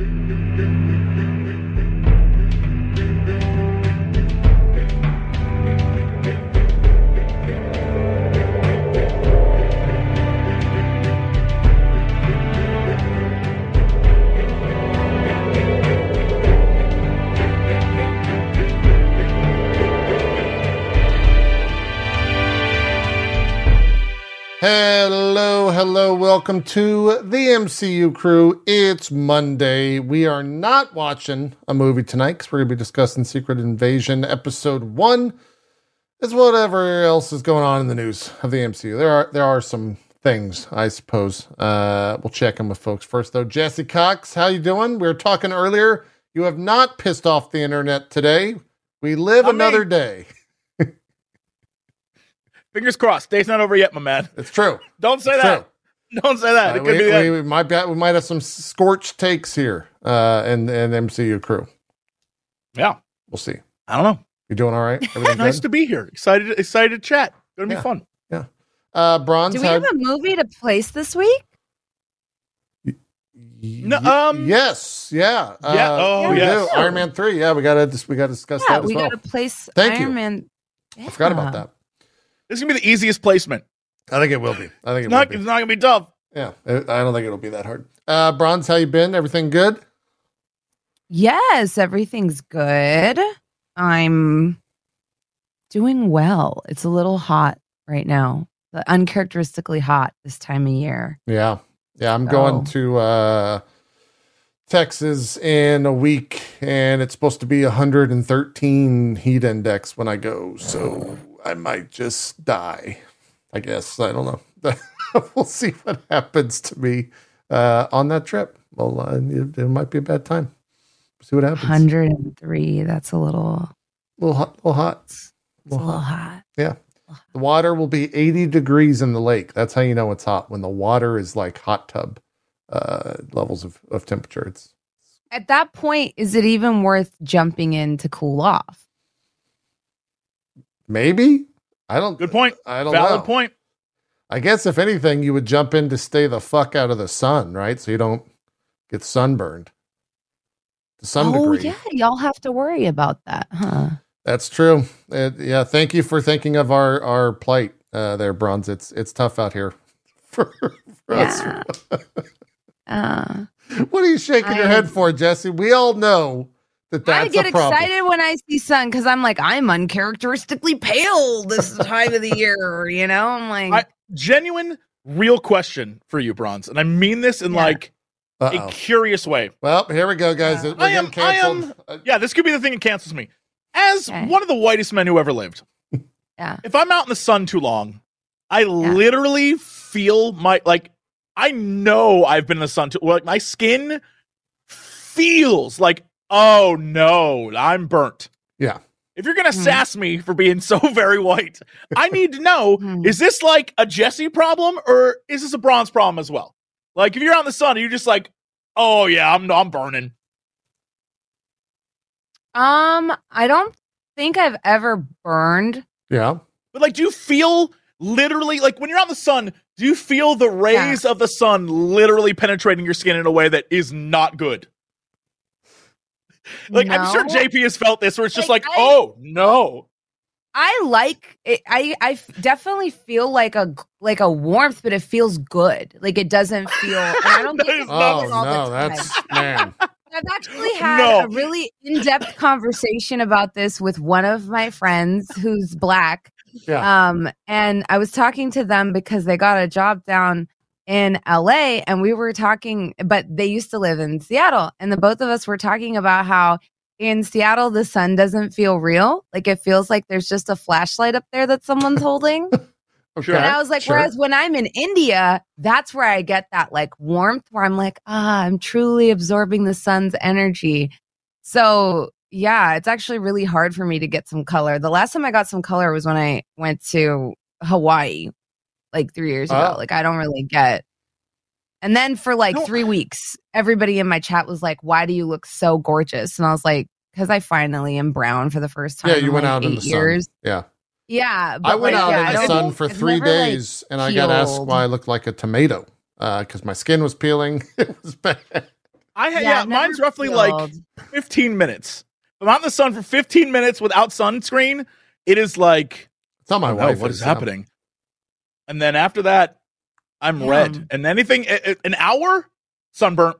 Hello, hello, welcome to the MCU crew. It's Monday. We are not watching a movie tonight because we're going to be discussing Secret Invasion episode one, as whatever else is going on in the news of the MCU. There are there are some things, I suppose. Uh, we'll check them with folks first, though. Jesse Cox, how you doing? We were talking earlier. You have not pissed off the internet today. We live Not me. another day. Fingers crossed. Day's not over yet, my man. It's true. Don't say It's that. true. Don't say that. Uh, it could we, be that. we, we might be, we might have some scorched takes here, uh, and and MCU crew. yeah. We'll see. I don't know. You doing all right? Nice good? to be here. Excited. Excited to chat. Gonna Yeah. be fun. Yeah. Uh, Bronze. Do we how- have a movie to place this week? No, um, yes, yeah, uh, Yeah, oh, we yes. do. Iron Man three. Yeah, we gotta we gotta discuss Yeah, that as we well. got to place Thank Iron you. Man. I forgot about that. This is gonna be the easiest placement. I think it will be. I think It's it not. will It's not gonna be tough. Yeah, I I don't think it'll be that hard. Uh, Bronze, how you been? Everything good? Yes, everything's good. I'm doing well. It's a little hot right now, uncharacteristically hot this time of year. Yeah, yeah. I'm going to uh, Texas in a week, and it's supposed to be 113 heat index when I go. So I might just die. I guess I don't know. we'll see what happens to me uh, on that trip. Well, uh, it, it might be a bad time. See what happens. 103. That's a little, A little hot. little hot. it's a little hot. Yeah. The water will be 80 degrees in the lake. That's how you know it's hot when the water is like hot tub uh, levels of, of temperature. It's At that point, is it even worth jumping in to cool off? maybe. I don't. Good point. I don't Valid know. point. I guess if anything, you would jump in to stay the fuck out of the sun, right? So you don't get sunburned. To some oh, degree, yeah. Y'all have to worry about that, huh? that's true. Uh, yeah, thank you for thinking of our our plight uh, there, Bronze. It's it's tough out here for, for us. Yeah. Uh, What are you shaking your head for, Jesse? We all know that that's I get a problem. excited when I see sun because I'm like, I'm uncharacteristically pale this time of the year. You know, I'm like, I- Genuine, real question for you, Bronze, and I mean this in Yeah. like a Uh-oh. curious way. Well, here we go, guys. Yeah. We're I getting am- I am- Uh, Yeah, this could be the thing that cancels me. As Okay. one of the whitest men who ever lived, yeah. if I'm out in the sun too long, I literally feel my like I know I've been in the sun too like my skin feels like oh no, I'm burnt. Yeah. If you're gonna Hmm. sass me for being so very white, I need to know Hmm. is this like a Jesse problem or is this a bronze problem as well? Like if you're on the sun, you're just like, oh yeah, I'm I'm burning. Um, I don't think I've ever burned. yeah. But like, do you feel literally like when you're on the sun? Do you feel the rays of the sun literally penetrating your skin in a way that is not good? Like I'm sure JP has felt this, where it's just like, Like, I- oh no, I like it. I definitely feel like a like a warmth, but it feels good. Like it doesn't feel. And I don't That get is it Oh all the no, time. that's man. I've actually had No. a really in-depth conversation about this with one of my friends who's black. Yeah. Um, and I was talking to them because they got a job down in LA and we were talking, but they used to live in Seattle. And the both of us were talking about how in Seattle the sun doesn't feel real. Like it feels like there's just a flashlight up there that someone's holding. Okay. And I was like, sure. whereas when I'm in India, that's where I get that like warmth where I'm like, ah, I'm truly absorbing the sun's energy. So yeah, it's actually really hard for me to get some color. The last time I got some color was when I went to Hawaii like three years ago. Oh. Like I don't really get. And then for like No. three weeks, everybody in my chat was like, why do you look so gorgeous? And I was like, because I finally am brown for the first time. yeah, you in, went like, out in eight the sun. Yeah. Yeah, but I went like, out yeah, in the sun for three never, like, days, and I got asked why I looked like a tomato uh, because my skin was peeling. it was bad. I had yeah, it mine's never roughly like 15 minutes. If I'm out in the sun for 15 minutes without sunscreen, it is like It's not my no, wife. what is it's, happening? And then after that, I'm Yeah. red. And anything a- a- an hour sunburnt.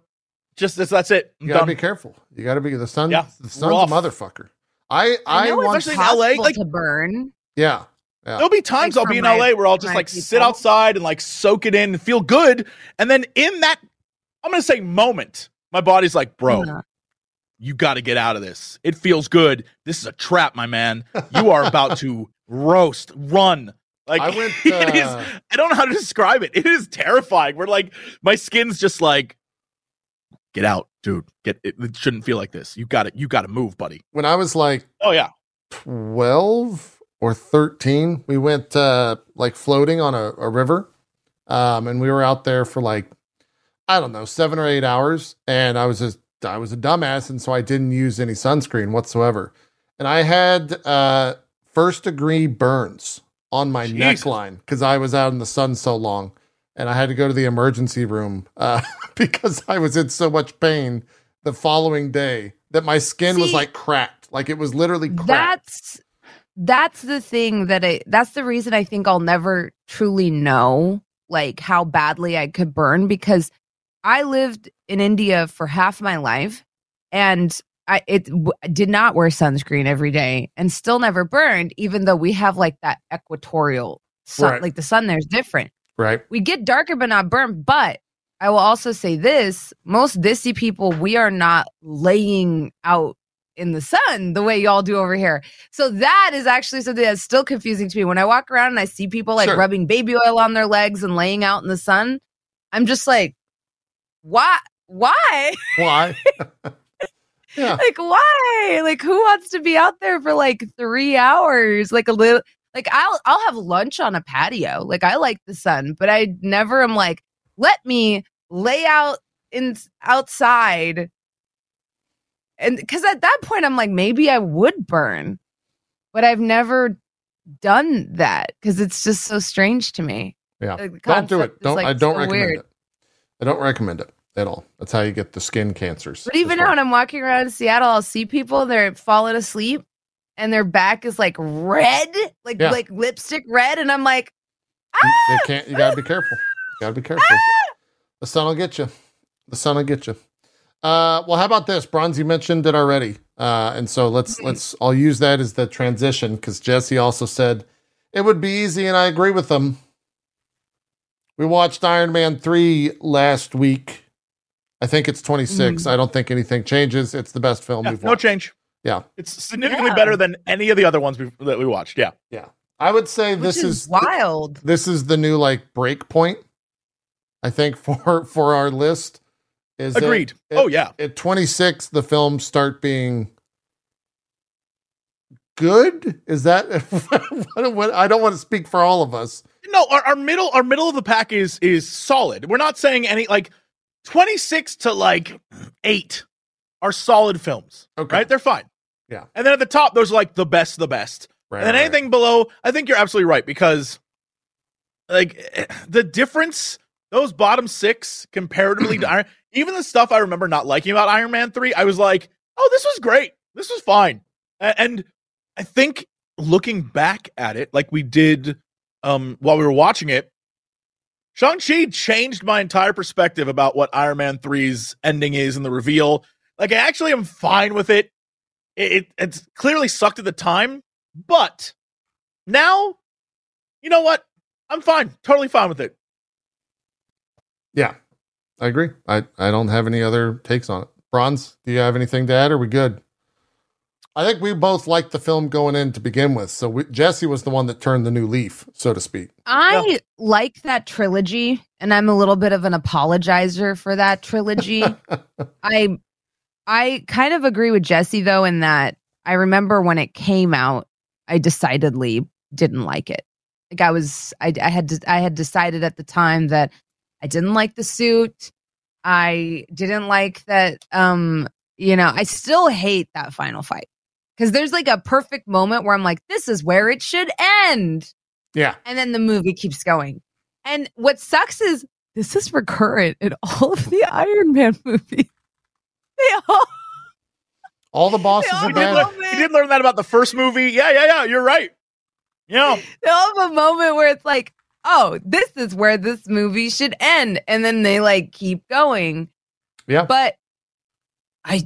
Just that's, that's it. I'm You gotta done. be careful. You gotta be the sun. Yeah, the sun's rough. a motherfucker. I I I, know once it's Especially in LA, like- to burn. yeah yeah There'll be times Like I'll be in my- LA where I'll just my like sit outside and like soak it in and feel good. And then in that, I'm gonna say moment, my body's like, bro, Yeah. you got to get out of this. It feels good. This is a trap, my man. You are about to roast, run. Like I went, it is. uh, I don't know how to describe it. It is terrifying. We're like, my skin's just like, get out, dude. Get it. It shouldn't feel like this. You got it. You got to move, buddy. when I was like Oh yeah. 12 or 13 we went uh like floating on a, a river um and we were out there for like i don't know seven or eight hours and i was just i was a dumbass and so i didn't use any sunscreen whatsoever and i had uh first degree burns on my Jesus. neckline because i was out in the sun so long and i had to go to the emergency room uh because i was in so much pain the following day that my skin was like cracked like it was literally cracked That's that's the thing that I that's the reason I think I'll never truly know like how badly I could burn because I lived in India for half my life and I it w- did not wear sunscreen every day and still never burned even though we have like that equatorial sun Right. like the sun there's different. right We get darker but not burnt but I will also say this most desi people we are not laying out in the sun the way y'all do over here. So that is actually something that's still confusing to me. When I walk around and I see people like Sure. rubbing baby oil on their legs and laying out in the sun, I'm just like, why? Why? Why? yeah. like, why? Like, who wants to be out there for like three hours? Like a little. Like I'll I'll have lunch on a patio. Like I like the sun, but I never am like, let me lay out in outside. And because at that point I'm like, maybe I would burn, but I've never done that because it's just so strange to me. Yeah. Don't do it. Don't like, I don't so recommend weird. it. I don't recommend it at all. That's how you get the skin cancers. But even now, well. when I'm walking around Seattle, I'll see people they're falling asleep, and their back is like red, like Yeah. like lipstick red, and I'm like, You- ah! they can't you gotta be careful. You gotta be careful. The sun will get you. The sun will get you. Uh, well, how about this? Bronzy mentioned it already, uh, and so let's Mm-hmm. let's. I'll use that as the transition because Jesse also said it would be easy, and I agree with them. We watched Iron Man three last week. I think it's 26. Mm-hmm. I don't think anything changes. It's the best film Yeah, we've no watched. change. Yeah. It's significantly Yeah. better than any of the other ones we, that we watched. Yeah. Yeah. I would say which this is, is wild. this is the new like break point. I think for for our list is Agreed. it- oh yeah. at 26 the films start being good is that what, what, i don't want to speak for all of us No, our, our middle our middle of the pack is is solid. We're not saying any like 26 to like 8 are solid films. okay Right? They're fine. Yeah. And then at the top those are like the best of the best. right, and then right. anything below, I think you're absolutely right because like the difference those bottom 6 comparatively to Iron even the stuff I remember not liking about Iron Man 3, I was like, "Oh, this was great. This was fine." And I think looking back at it like we did um while we were watching it Shang-Chi changed my entire perspective about what Iron Man 3's ending is in the reveal. Like I actually am fine with it. It, it it's clearly sucked at the time, but now you know what? I'm fine. Totally fine with it. yeah i agree i i don't have any other takes on it bronze do you have anything to add or are we good i think we both liked the film going in to begin with so we, jesse was the one that turned the new leaf so to speak I like that trilogy, and I'm a little bit of an apologizer for that trilogy. I I kind of agree with Jesse though in that I remember when it came out, I decidedly didn't like it. Like I was I I had I had decided at the time that I didn't like the suit. I didn't like that um you know, I still hate that final fight. Cuz there's like a perfect moment where I'm like this is where it should end yeah and then the movie keeps going. And what sucks is this is recurrent in all of the Iron Man movies. All the bosses They all are We did did, bad. look- learn, did learn that about the first movie. Yeah, yeah, yeah. You're right. Yeah. They'll have a moment where it's like, oh, this is where this movie should end. And then they like keep going. Yeah. But I,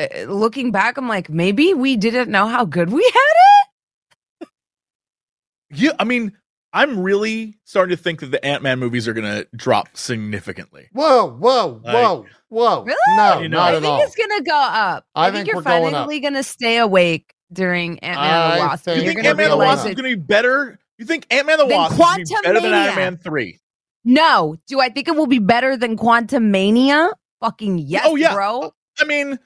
Uh, looking back, I'm like, maybe we didn't know how good we had it. Yeah. I mean, I'm really starting to think that the Ant Man movies are going to drop significantly. Whoa, whoa, Like- whoa, whoa. Really? No, You know- not I at think all. it's going to go up. I, I think, think you're we're finally going to stay awake during Ant Man and the Wasp. You think Ant Man and the Wasp is going to be better? You think Ant Man the Wasp is going to be better than Quantumania. Iron Man 3? No. Do I think it will be better than Quantumania? Fucking yes, Oh, yeah. bro. I mean,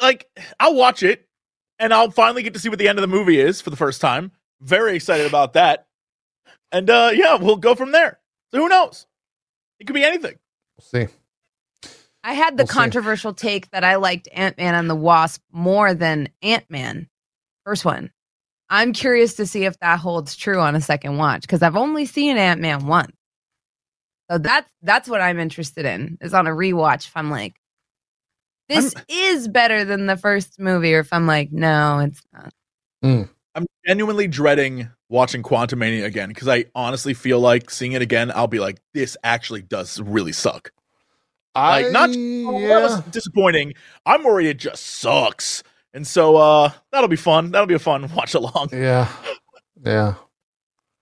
like, I'll watch it and I'll finally get to see what the end of the movie is for the first time. Very excited about that. And uh yeah, we'll go from there. So who knows? It could be anything. We'll see. I had the We'll see. controversial take that I liked Ant Man and the Wasp more than Ant Man. First one. I'm curious to see if that holds true on a second watch because I've only seen Ant Man once. So that's that's what I'm interested in is on a rewatch. If I'm like, this is better than the first movie, or if I'm like, no, it's not. I'm genuinely dreading watching Quantumania again because I honestly feel like seeing it again, I'll be like, this actually does really suck. I, Like, not- Oh, that yeah. was disappointing. I'm worried it just sucks. And so uh that'll be fun. That'll be a fun watch along. Yeah. Yeah.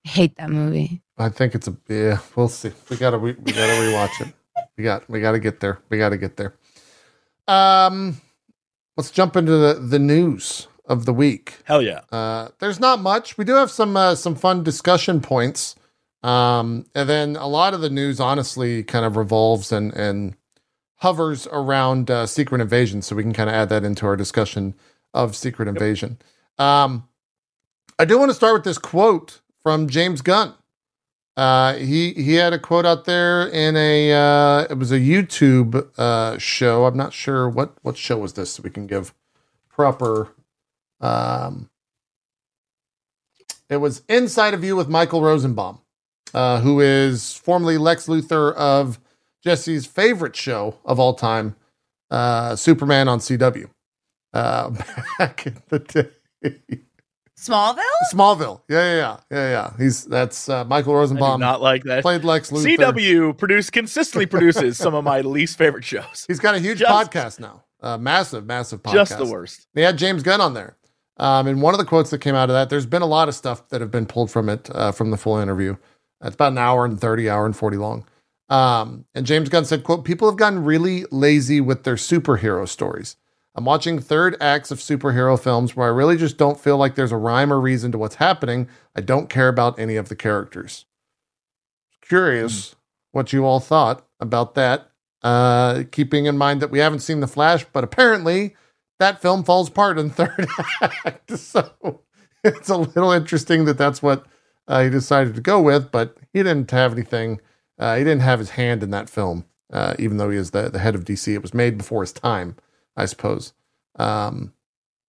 I hate that movie. I think it's a yeah. We'll see. We gotta re, we gotta rewatch it. We got we gotta get there. We gotta get there. Um, let's jump into the the news of the week. Hell yeah. Uh, there's not much. We do have some uh, some fun discussion points. Um, and then a lot of the news, honestly, kind of revolves and and hovers around uh, Secret Invasion. So we can kind of add that into our discussion of Secret Invasion. Um, I do want to start with this quote from James Gunn. Uh, he he had a quote out there in a uh, it was a YouTube uh, show. I'm not sure what what show was this. So we can give proper. Um, it was Inside of You with Michael Rosenbaum, uh, who is formerly Lex Luthor of Jesse's favorite show of all time, uh, Superman on CW. Uh, back in the day. Smallville? Smallville. Yeah, yeah, yeah, yeah, yeah. He's that's uh, Michael I do Rosenbaum not like that. played Lex Luthor. CW produce consistently produces some of my least favorite shows. He's got a huge Just- podcast now. Uh, massive, massive podcast. Just the worst. They had James Gunn on there. Um, and one of the quotes that came out of that, there's been a lot of stuff that have been pulled from it, uh, from the full interview. It's about an hour and 30, hour and 40 long. Um, and James Gunn said, quote, people have gotten really lazy with their superhero stories. I'm watching third acts of superhero films where I really just don't feel like there's a rhyme or reason to what's happening. I don't care about any of the characters. Curious what you all thought about that. Uh, keeping in mind that we haven't seen The Flash, but apparently that film falls apart in third act. So it's a little interesting that that's what uh, he decided to go with, but he didn't have anything. Uh, he didn't have his hand in that film, uh, even though he is the, the head of DC. It was made before his time, I suppose. Um,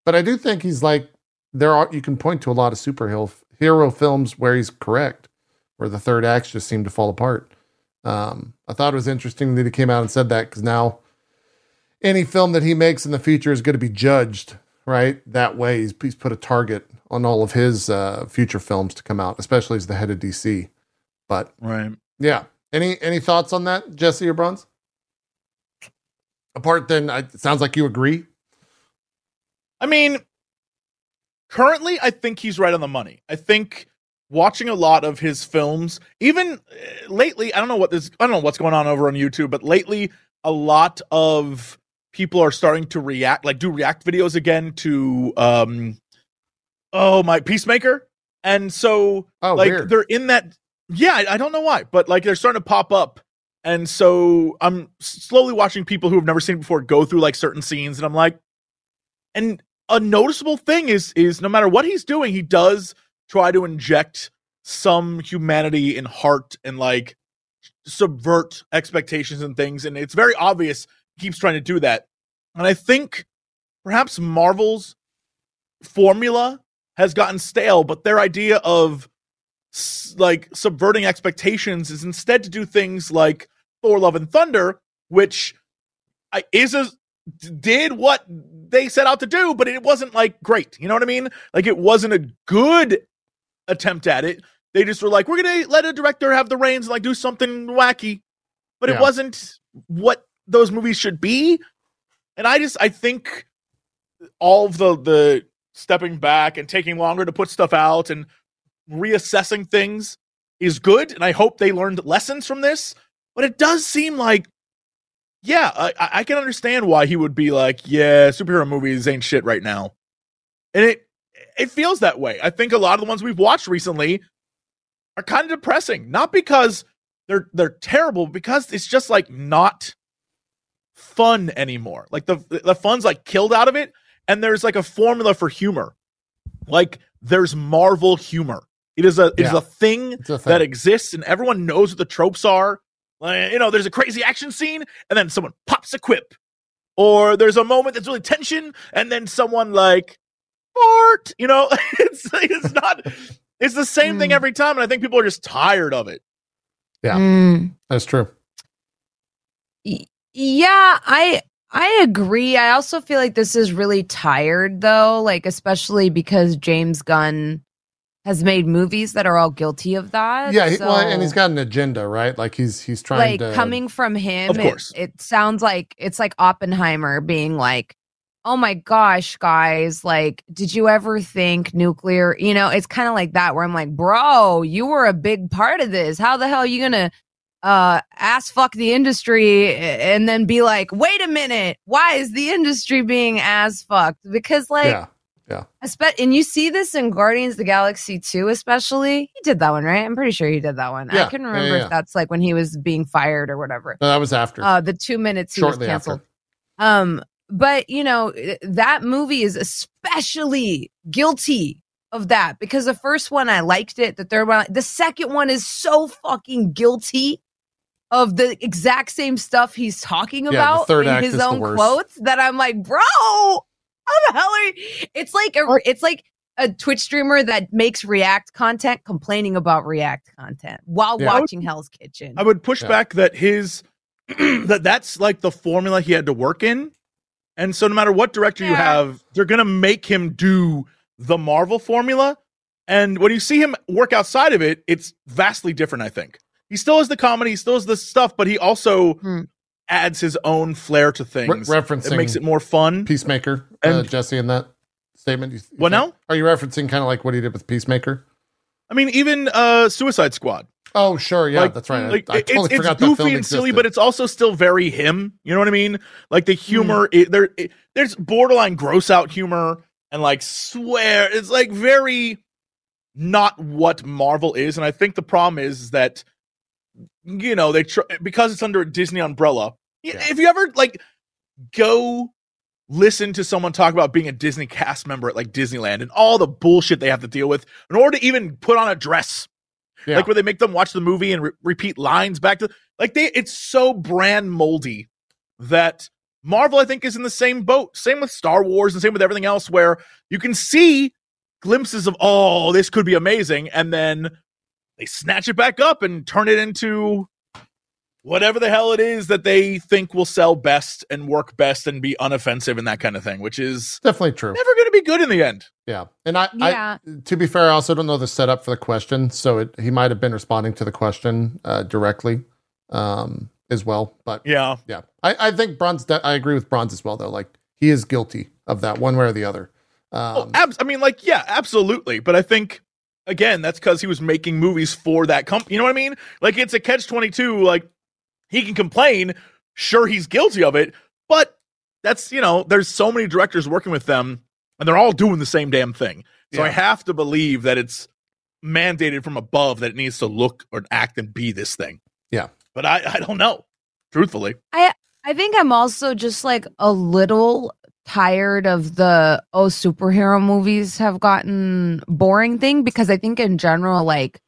but I do think he's like, there are, you can point to a lot of superhero hero films where he's correct, where the third acts just seem to fall apart. Um, I thought it was interesting that he came out and said that because now any film that he makes in the future is going to be judged right that way. He's, he's put a target on all of his uh, future films to come out, especially as the head of DC. But Right. yeah, any any thoughts on that, Jesse or Bronze? Apart, then it sounds like you agree. I mean, currently, I think he's right on the money. I think watching a lot of his films, even uh, lately, I don't know what this, I don't know what's going on over on YouTube, but lately, a lot of people are starting to react, like do react videos again to, um, oh my Peacemaker, and so Oh, like weird. they're in that. Yeah, I, I don't know why, but like they're starting to pop up. And so I'm slowly watching people who have never seen before go through like certain scenes, and I'm like, and a noticeable thing is is no matter what he's doing, he does try to inject some humanity and heart and like subvert expectations and things, and it's very obvious he keeps trying to do that. And I think perhaps Marvel's formula has gotten stale, but their idea of like subverting expectations is instead to do things like Thor: Love and Thunder, which I, is a did what they set out to do, but it wasn't like great. You know what I mean? Like it wasn't a good attempt at it. They just were like, we're gonna let a director have the reins and like do something wacky, but Yeah. it wasn't what those movies should be. And I just I think all of the the stepping back and taking longer to put stuff out and reassessing things is good, and I hope they learned lessons from this. But it does seem like, yeah, I, I can understand why he would be like, yeah, superhero movies ain't shit right now, and it it feels that way. I think a lot of the ones we've watched recently are kind of depressing, not because they're they're terrible, because it's just like not fun anymore. Like the the fun's like killed out of it, and there's like a formula for humor. Like there's Marvel humor. It is a it is Yeah. a thing a thing. that exists, and everyone knows what the tropes are. Like, you know, there's a crazy action scene, and then someone pops a quip, or there's a moment that's really tension, and then someone like fart. You know, it's it's not. It's the same thing Mm. every time, and I think people are just tired of it. Yeah. Mm. That's true. Yeah, I I agree. I also feel like this is really tired though, like especially because James Gunn has made movies that are all guilty of that. Yeah, he, well, and he's got an agenda, right? Like he's he's trying to. like to coming from him. Of it- course. it, sounds like it's like Oppenheimer being like, "Oh my gosh, guys! Like, did you ever think nuclear? You know, it's kind of like that where I'm like, bro, you were a big part of this. How the hell are you gonna?" uh ass fuck the industry and then be like wait a minute why is the industry being ass fucked because like yeah, espe- and you see this in guardians of the galaxy 2 especially? He did that one right? I'm pretty sure he did that one. Yeah, i can yeah, remember yeah. if that's like when he was being fired or whatever. No, that was after. Uh the two minutes he shortly was canceled. After. um but you know that movie is especially guilty of that because the first one i liked it. The third one the second one is so fucking guilty of the exact same stuff he's talking Yeah, about third in his own quotes that i'm like bro how the hell are you it's like a it's like a twitch streamer that makes react content complaining about react content while Yeah. watching hell's kitchen I would push Yeah. back that his that that's like the formula he had to work in. And so no matter what director you have, they're going to make him do the Marvel formula. And when you see him work outside of it, it's vastly different, I think. He still has the comedy, he still has the stuff, but he also Hmm. Adds his own flair to Re- things. referencing it makes it more fun. Peacemaker, uh, And- Jesse, in that statement. You, you What think- now? Are you referencing kind of like what he did with Peacemaker? I mean, even uh Suicide Squad. Oh, sure, yeah, Like- that's right. I- Like I, it- totally it's, forgot it's goofy and silly, but it's also still very him. You know what I mean? Like the humor, it, there, it, there's borderline gross out humor and like swear. It's like very not what Marvel is, and I think the problem is that you know they tr- because it's under a Disney umbrella. Yeah. If you ever like go listen to someone talk about being a Disney cast member at like Disneyland and all the bullshit they have to deal with in order to even put on a dress Yeah. like where they make them watch the movie and re- repeat lines back to like they it's so brand moldy that Marvel I think is in the same boat. Same with Star Wars and same with everything else where you can see glimpses of oh this could be amazing and then they snatch it back up and turn it into whatever the hell it is that they think will sell best and work best and be unoffensive and that kind of thing, which is definitely true. never going to be good in the end. Yeah, and I, Yeah. I, to be fair, I also don't know the setup for the question, so it, he might have been responding to the question uh, directly um, as well. But Yeah. yeah, I, I think Bronze. I agree with Bronze as well, though. Like he is guilty of that one way or the other. Um, Oh, abs- I mean, like, yeah, absolutely. But I think again, that's because he was making movies for that company. You know what I mean? Like, it's a catch twenty two. Like, he can complain. Sure, he's guilty of it, but that's you know, there's so many directors working with them, and they're all doing the same damn thing. So I have to believe that it's mandated from above that it needs to look or act and be this thing. Yeah. but I I don't know. Truthfully, I I think I'm also just like a little tired of the oh superhero movies have gotten boring thing? Because I think in general like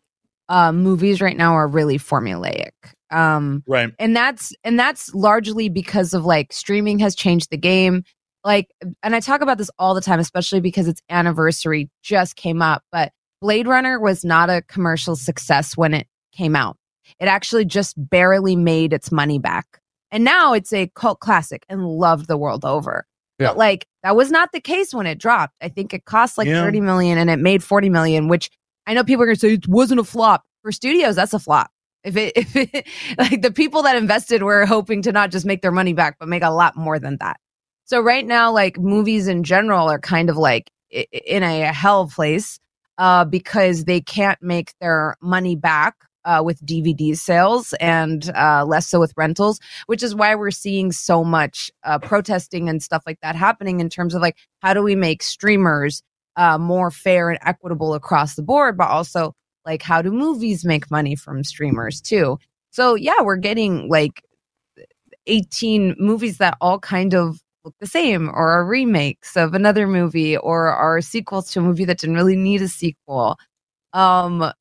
uh movies right now are really formulaic. Um right? and that's and that's largely because of like streaming has changed the game. Like and i talk about this all the time especially because its anniversary just came up but blade runner was not a commercial success when it came out. It actually just barely made its money back. And now it's a cult classic and loved the world over Yeah. But like that was not the case when it dropped. I think it cost like Yeah. 30 million and it made 40 million, which I know people are gonna say it wasn't a flop. For studios, that's a flop. If it, if it, like the people that invested were hoping to not just make their money back, but make a lot more than that. So right now, like movies in general are kind of like in a hell place uh, because they can't make their money back uh, with DVD sales and uh, less so with rentals, which is why we're seeing so much uh, protesting and stuff like that happening in terms of like how do we make streamers uh, more fair and equitable across the board, but also like how do movies make money from streamers too? So yeah, we're getting like 18 movies that all kind of look the same or are remakes of another movie or are sequels to a movie that didn't really need a sequel. Um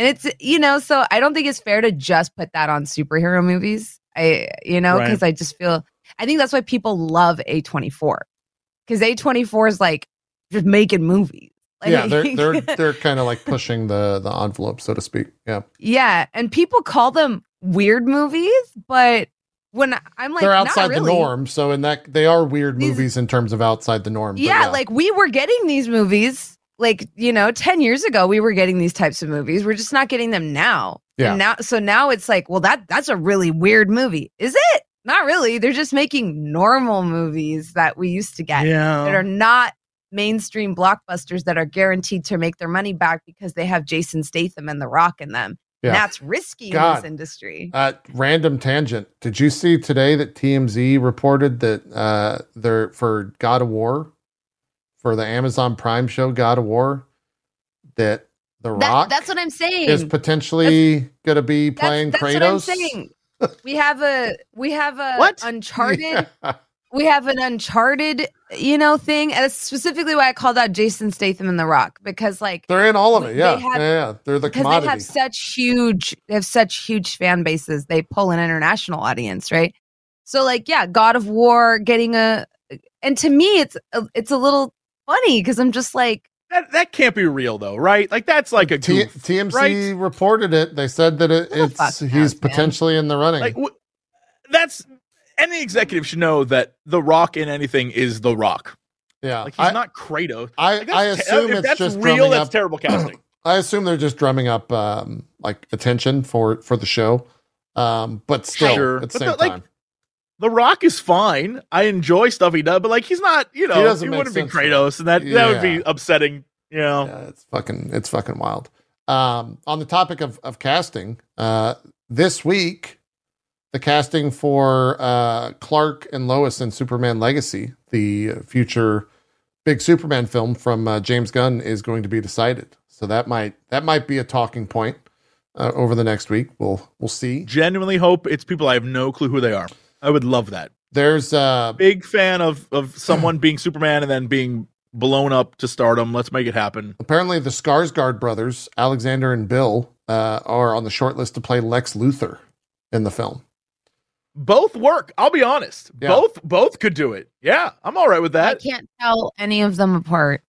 and it's you know, so I don't think it's fair to just put that on superhero movies. I you know, Right. because I just feel I think that's why people love A24. Cuz A24 is like just making movies. Like, yeah, they're they're they're kind of like pushing the the envelope, so to speak. Yeah, Yeah, and people call them weird movies, but when I'm like they're outside the norm. So in that, they are weird These- movies in terms of outside the norm. but Yeah, like we were getting these movies like, you know, 10 years ago we were getting these types of movies. We're just not getting them now. Yeah. And now so now it's like, well that that's a really weird movie. Is it? Not really. They're just making normal movies that we used to get yeah. that are not mainstream blockbusters that are guaranteed to make their money back because they have Jason Statham and The Rock in them. Yeah. And that's risky in God. this industry. Uh, random tangent. Did you see today that TMZ reported that uh, they're for God of War, for the Amazon Prime show God of War, that The That- Rock that's what I'm saying. is potentially going to be playing that's, Kratos? what I'm saying. we have a we have a What? Uncharted. Yeah. We have an Uncharted, you know, thing. And that's specifically why I called out Jason Statham and The Rock because, like, They're in all of it. They Yeah, have- yeah, yeah. They're the because they commodity. have such huge, they have such huge fan bases. They pull an international audience, right? So, like, yeah, God of War getting a, and to me, it's a, it's a little funny because I'm just like, That that can't be real though, right? Like that's like a T- goof. TMZ right? reported it. They said that it, it's fuck he's knows, man? potentially in the running. like w- that's any executive should know that the Rock in anything is the Rock. yeah, Like he's I, not Kratos. I, Like, I that's te- assume if it's that's just real. That's up. terrible casting. I assume they're just drumming up um, like attention for for the show. Um, but still, Sure. at the But same the- like, time, The Rock is fine. I enjoy stuff he does, but like he's not. You know, He he, wouldn't be Kratos, and that that would be upsetting. You know, yeah, it's fucking it's fucking wild. Um, on the topic of of casting, uh, this week, the casting for uh, Clark and Lois in Superman Legacy, the future big Superman film from uh, James Gunn, is going to be decided. So that might that might be a talking point uh, over the next week. We'll we'll see. genuinely hope it's people I have no clue who they are. I would love that. There's a Big fan of of someone being Superman and then being blown up to stardom. Let's make it happen. apparently the Skarsgård brothers, Alexander and Bill, uh, are on the short list to play Lex Luthor in the film. Both work. I'll be honest. Yeah. Both both could do it. Yeah, I'm all right with that. I can't tell any of them apart.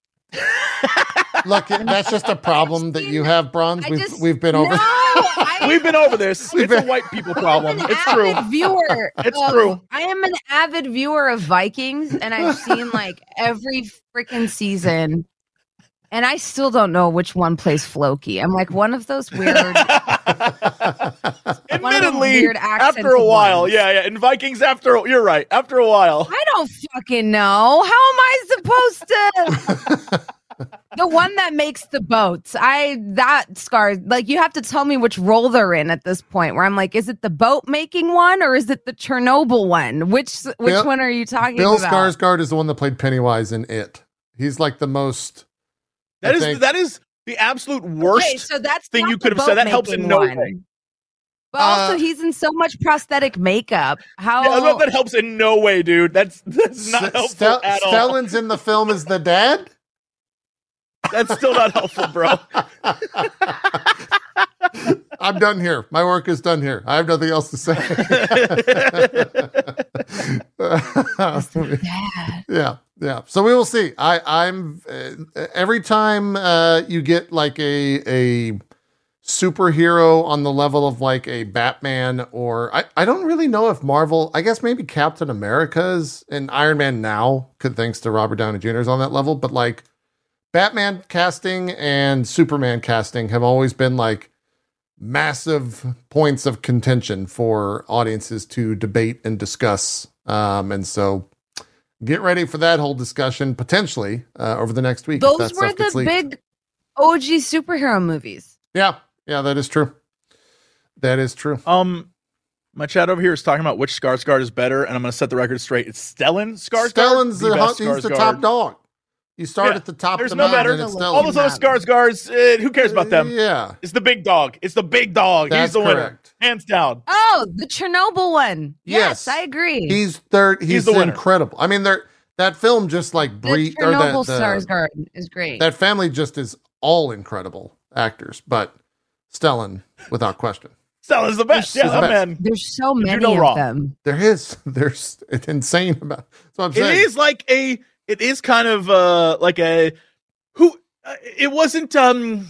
Look, that's just a problem that you have, Bronze. I We've just- we've been over. No, I, We've been over this. We've It's a been- white people I'm problem. an It's true. Viewer, It's of- true. I am an avid viewer of Vikings, and I've seen like every freaking season, and I still don't know which one plays Floki. I'm like one of those weird. One of those Admittedly, weird after a while, ones. yeah, yeah. In Vikings, after you're right. After a while, I don't fucking know. How am I supposed to? the one that makes the boats. I that scar like you have to tell me which role they're in at this point. Where I'm like, is it the boat making one or is it the Chernobyl one? Which which Bill- one are you talking Bill about? Bill Skarsgård is the one that played Pennywise in It. He's like the most. that I is think- that is the absolute worst. Okay, so that's thing you could have said. That helps in no one. way. But also, Uh, he's in so much prosthetic makeup. How? Yeah, that- that helps in no way, dude. That's that's not S- helpful Stel- at all. Stellan's in the film as the dad. That's still not helpful, bro. I'm done here. My work is done here. I have nothing else to say. Yeah, yeah. So we will see. I, I'm uh, every time uh, you get like a a superhero on the level of like a Batman or I, I don't really know if Marvel, I guess maybe Captain America's and Iron Man now, could thanks to Robert Downey Jr. is on that level, but like Batman casting and Superman casting have always been like massive points of contention for audiences to debate and discuss. Um, and so get ready for that whole discussion potentially uh, over the next week. Those were the big OG superhero movies. Yeah, yeah, that is true. That is true. Um, my chat over here is talking about which Skarsgård is better, and I'm going to set the record straight. It's Stellan Skarsgård. Stellan's the, best hot, he's the top dog. You start Yeah, at the top There's of the no mountain, better. and it's All those other Skarsgårds, uh, who cares about them? Yeah, It's the big dog. It's the big dog. that's He's the winner, hands down. Oh, the Chernobyl one. Yes. Yes, I agree. He's third. He's, the winner. incredible. I mean, they're that film just like the breathe. Or Chernobyl that, Skarsgård is great. that family just is all incredible actors, but Stellan without question. Stellan's the best. He's Yeah, the best. man. There's so you many no of wrong. them. There is. There's it's insane about. That's what I'm saying. is like a. It is kind of uh like a who. Uh, it wasn't um.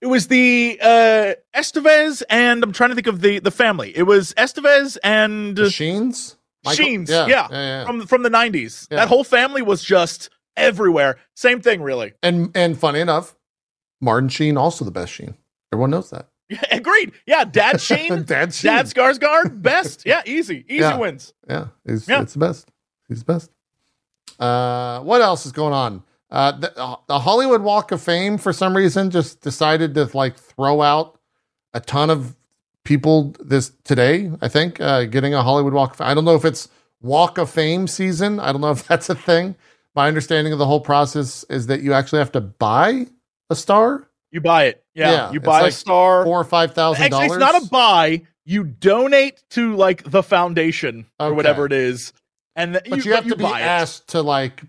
It was the uh Estevez and I'm trying to think of the the family. It was Estevez and The Sheens. Michael- Sheens, Yeah, yeah. yeah, yeah. from from the 90s. Yeah. That whole family was just everywhere. Same thing, really. And and funny enough, Martin Sheen also the best Sheen. Everyone knows that. Agreed. Yeah, Dad Sheen, Dad Sheen. Dad Skarsgård, best. Yeah, easy, easy Yeah. wins. Yeah, he's Yeah. it's the best. He's the best. Uh, what else is going on? Uh, the, uh, the Hollywood Walk of Fame, for some reason, just decided to like throw out a ton of people this today. I think uh, getting a Hollywood Walk of Fame. I don't know if it's Walk of Fame season. I don't know if that's a thing. My understanding of the whole process is that you actually have to buy a star, You buy it. Yeah, Yeah, you it's buy like a star. four or five thousand Actually, dollars. it's not a buy. You donate to like the foundation or whatever it is, and th- but you, have to be buy it. asked to like.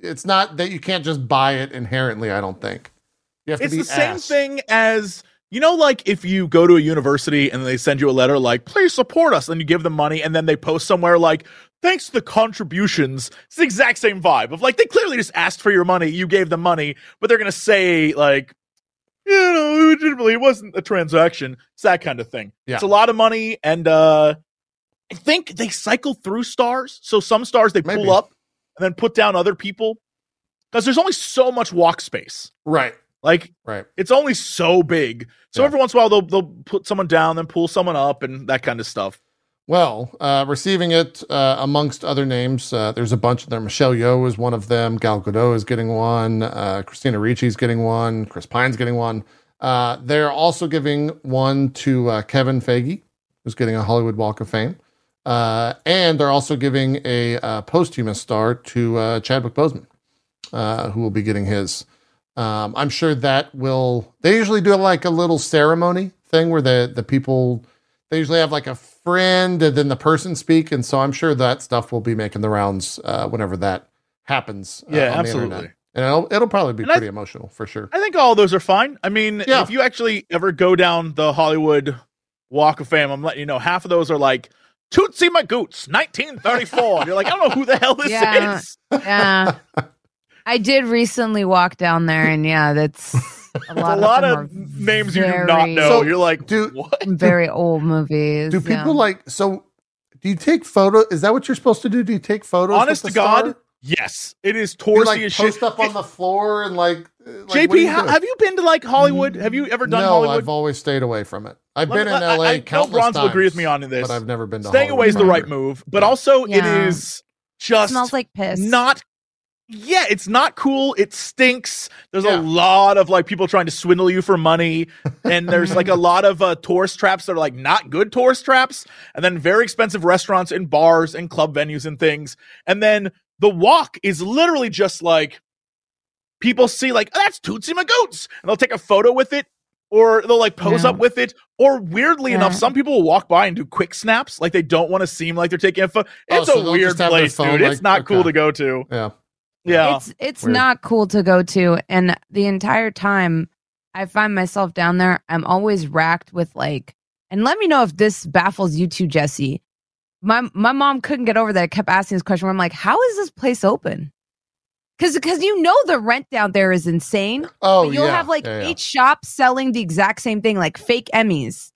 It's not that you can't just buy it inherently. I don't think you have It's to be the same asked. thing as you know, like if you go to a university and they send you a letter like, "Please support us," and you give them money, and then they post somewhere like, "Thanks to the contributions." It's the exact same vibe of like they clearly just asked for your money, you gave them money, but they're gonna say like, you know, legitimately, it wasn't a transaction. It's that kind of thing. Yeah. It's a lot of money, and uh I think they cycle through stars. So some stars they Maybe. pull up and then put down other people because there's only so much walk space. Right, Like right. it's only so big. So Yeah. every once in a while they'll they'll put someone down, then pull someone up, and that kind of stuff. Well, uh, receiving it uh, amongst other names, uh, there's a bunch of them. Michelle Yeoh is one of them. Gal Gadot is getting one. Uh, Christina Ricci's getting one. Chris Pine's getting one. Uh, they're also giving one to uh, Kevin Feige, who's getting a Hollywood Walk of Fame. And they're also giving a posthumous star to Chadwick Boseman, who will be getting his. Um, I'm sure that will. They usually do like a little ceremony thing where the the people they usually have like a friend and then the person speak, and so I'm sure that stuff will be making the rounds uh, whenever that happens. uh, Yeah, on the absolutely. internet. and it'll it'll probably be And I- pretty emotional for sure. I think all those are fine. I mean, Yeah. if you actually ever go down the Hollywood Walk of Fame, I'm letting you know half of those are like Tootsie Magoots, 1934. you're like, I don't know who the hell this Yeah. is. Yeah. I did recently walk down there, and yeah, that's a lot, a lot of, of them are names you do not know. So, you're like, do- what? Very old movies. Do people yeah. like so? Do you take photo? Is that what you're supposed to do? Do you take photos? Honest to God, star? yes, it is Do you touristy like as post shit. up on the floor and like. uh, like, JP, you how, do? have you been to like Hollywood? Have you ever done no, Hollywood? I've always stayed away from it. I've Let been me- in LA I know countless Bronze will agree with me on this. but I've never been to Staying away is the right move, but Yeah. also Yeah. it is just smells like piss. not yeah it's not cool. It stinks. There's Yeah. a lot of like people trying to swindle you for money. And there's like a lot of uh, tourist traps that are like not good tourist traps. And then very expensive restaurants and bars and club venues and things. And then the walk is literally just like people see like oh, that's Tootsie Magoots. And they'll take a photo with it or they'll like pose Yeah. up with it. Or weirdly enough some people will walk by and do quick snaps like they don't want to seem like they're taking a photo Oh, it's so a weird just have their place phone, dude it's like- not cool to go to. Yeah. Yeah It's it's Weird. not cool to go to, and the entire time I find myself down there, I'm always racked with like. And let me know if this baffles you too, Jesse. My my mom couldn't get over that. I kept asking this question. Where I'm like, how is this place open? because because you know the rent down there is insane. Oh, but you'll yeah. have like yeah, yeah. eight shops selling the exact same thing, like fake Emmys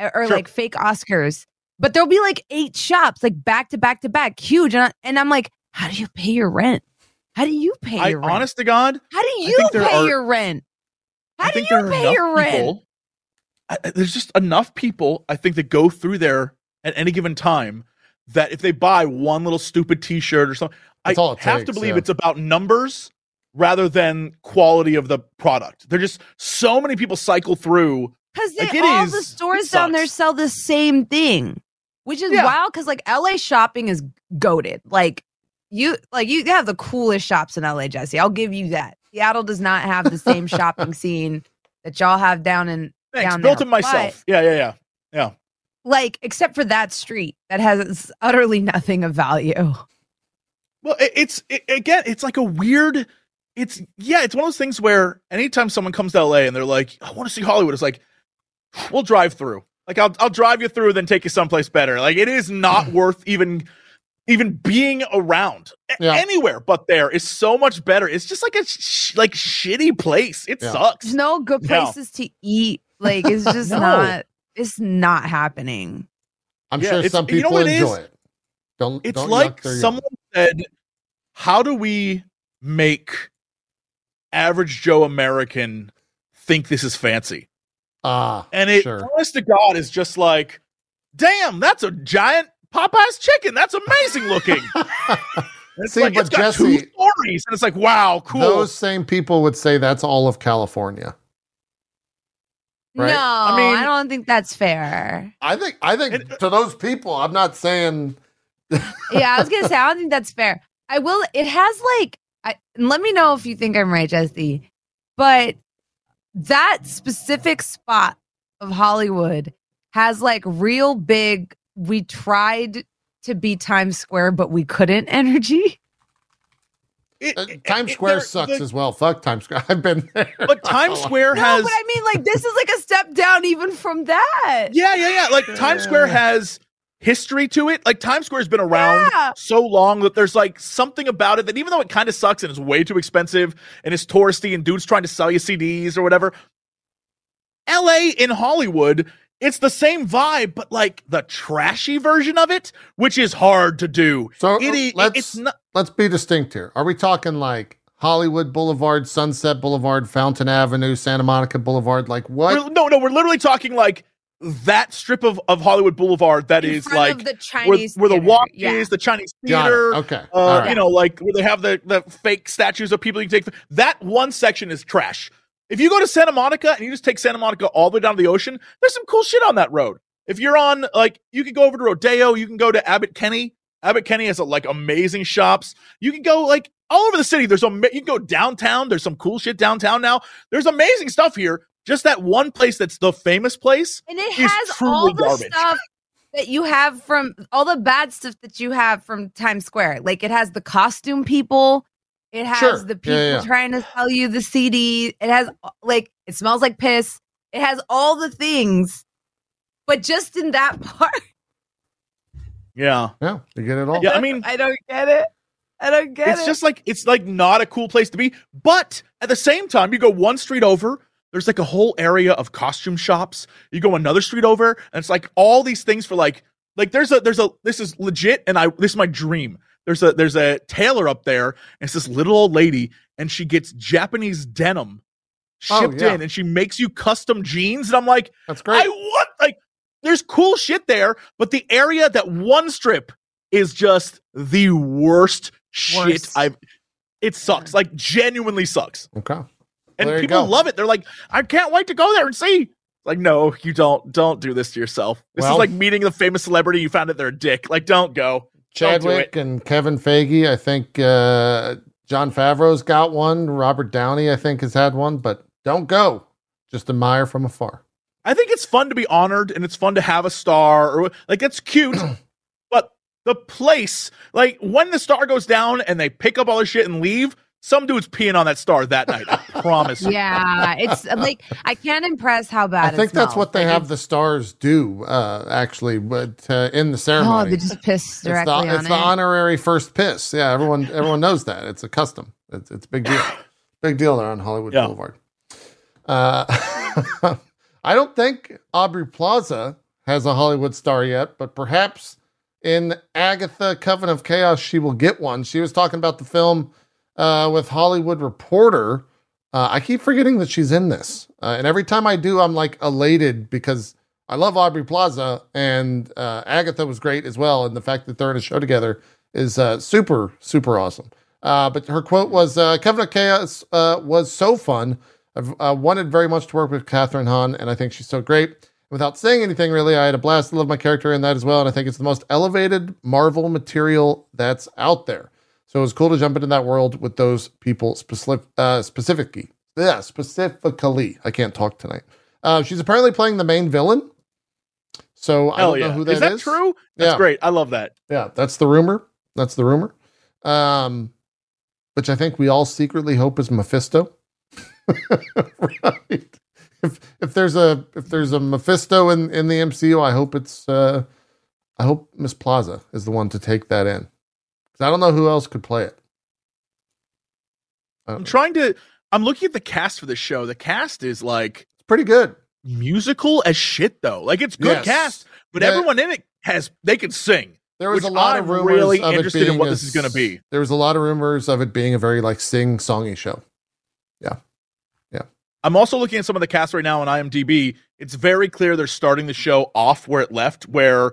or, or Sure. like fake Oscars. But there'll be like eight shops, like back to back to back, huge. And, I, and I'm like, how do you pay your rent? How do you pay I your rent? honest to God, how do you pay are- your rent? How I do think you there are pay enough your rent? people- I, I- there's just enough people I think that go through there at any given time that if they buy one little stupid T-shirt or something, That's I all it have to believe yeah. it's about numbers rather than quality of the product. There just so many people cycle through. Because Like, all is- the stores down there sell the same thing, which is Yeah. wild. Because like LA shopping is goaded. Like you, like you have the coolest shops in LA, Jesse. I'll give you that. Seattle does not have the same shopping scene that y'all have down in Thanks, Down built there, it myself. Yeah, yeah, yeah. like except for that street that has utterly nothing of value. Well, it, it's it, again, it's like a weird. It's yeah, it's one of those things where anytime someone comes to LA and they're like, "I want to see Hollywood," it's like, we'll drive through. Like I'll I'll drive you through, then take you someplace better. Like it is not worth even even being around Yeah. anywhere but there is so much better. It's just like a sh- like shitty place. It Yeah. sucks. There's no good No. places to eat. Like it's just No. not. It's not happening. I'm Yeah, sure it's- some you know people what it enjoy is? it. Don't. It's don't like yuck someone said, "How do we make average Joe American think this is fancy?" Ah, And it, Sure. honest to God, is just like, "Damn, that's a giant Popeye's chicken. That's amazing looking." It's See, like but it's got two Jesse- stories, and it's like, "Wow, cool." those same people would say that's all of California. Right. No, I mean, I, don't think that's fair. I think. I think And- uh, to those people, I'm not saying. yeah, I was gonna say I don't think that's fair. I will. It has like. I let me know if you think I'm right, Jesse. But that specific spot of Hollywood has like real big. We tried to be Times Square, but we couldn't. Energy. It- Uh, it- Times it- Square sucks the- as well. Fuck Times Square. I've been there. but Times Square No, has but I mean, like this is like a step down even from that. Yeah, yeah, yeah. Like Times Square has history to it. Like Times Square's been around Yeah. so long that there's like something about it that even though it kind of sucks and it's way too expensive and it's touristy and dudes trying to sell you CDs or whatever, LA in Hollywood, it's the same vibe, but like the trashy version of it, which is hard to do. So It is let's it's not let's be distinct here. Are we talking like Hollywood Boulevard, Sunset Boulevard, Fountain Avenue, Santa Monica Boulevard? Like what? we're- no, no, we're literally talking like that strip of, of Hollywood Boulevard that In is front like of the where, Chinese where the theater. walk Yeah. is, the Chinese theater, Okay. uh, All right. you know, like where they have the, the fake statues of people you can take. That one section is trash. If you go to Santa Monica and you just take Santa Monica all the way down to the ocean, there's some cool shit on that road. If you're on, like, you can go over to Rodeo, you can go to Abbot Kinney. Abbot Kinney has like amazing shops. You can go like all over the city. There's a you can go downtown. There's some cool shit downtown now. There's amazing stuff here. Just that one place that's the famous place. And it has all the garbage. stuff that you have from all the bad stuff that you have from Times Square. Like it has the costume people. It has Sure. the Yeah, people yeah. trying to sell you the CD. It has like it smells like piss. It has all the things, but just in that part. Yeah. yeah, you get it all. Yeah, I mean, I don't get it. I don't get it's it. It's just like it's like not a cool place to be but at the same time you go one street over there's like a whole area of costume shops you go another street over and it's like all these things for like like there's a there's a this is legit and i this is my dream there's a there's a tailor up there and it's this little old lady and she gets japanese denim Oh, shipped yeah. in and she makes you custom jeans and i'm like That's great. I want like there's cool shit there, but the area that one strip is just the worst, shit I've it sucks. Like genuinely sucks. okay. And There people love it. They're like, I can't wait to go there and see. Like, no, you don't don't do this to yourself. This Well- is like meeting the famous celebrity you found out they're a dick. Like, don't go. Don't do Chadwick and Kevin Feige. I think uh, Jon Favreau's got one. Robert Downey, I think, has had one. But don't go. Just admire from afar. I think it's fun to be honored and it's fun to have a star or like it's cute, but the place, like when the star goes down and they pick up all the shit and leave, some dude's peeing on that star that night. I promise. you. yeah, it's like I can't impress how bad. I think it that's what they Like, have the stars do, uh, actually, but uh, in the ceremony, Oh, they just piss it's directly the, on it's it. the honorary first piss. Yeah, everyone everyone knows that. It's a custom. It's it's a big deal. big deal there on Hollywood Yeah. Boulevard. Uh, I don't think Aubrey Plaza has a Hollywood star yet, but perhaps in Agatha Coven of Chaos, she will get one. She was talking about the film uh, with Hollywood Reporter. Uh, I keep forgetting that she's in this. Uh, and every time I do, I'm like elated because I love Aubrey Plaza and uh, Agatha was great as well. And the fact that they're in a show together is uh, super, super awesome. Uh, but her quote was of Chaos was so fun. I've wanted very much to work with Kathryn Hahn, and I think she's so great. Without saying anything, really, I had a blast. I love my character in that as well, and I think it's the most elevated Marvel material that's out there. So it was cool to jump into that world with those people specific, uh, specifically. Yeah, specifically. I can't talk tonight. Uh, she's apparently playing the main villain. So I Hell don't yeah. know who that is that is. true? That's Yeah. great. I love that. Yeah, that's the rumor. That's the rumor. Um, which I think we all secretly hope is Mephisto. right. If if there's a if there's a Mephisto in in the MCU, I hope it's uh I hope Miss Plaza is the one to take that in. 'Cause I don't know who else could play it. I'm know. trying to. I'm looking at the cast for the show. The cast is like It's pretty good. musical as shit, though. Like it's good Yes. cast, but Yeah. everyone in it has they can sing. There was a lot of I'm rumors really of it interested in what a this is gonna be. There was a lot of rumors of it being a very like sing songy show. Yeah, yeah. I'm also looking at some of the cast right now on IMDb. It's very clear they're starting the show off where it left, where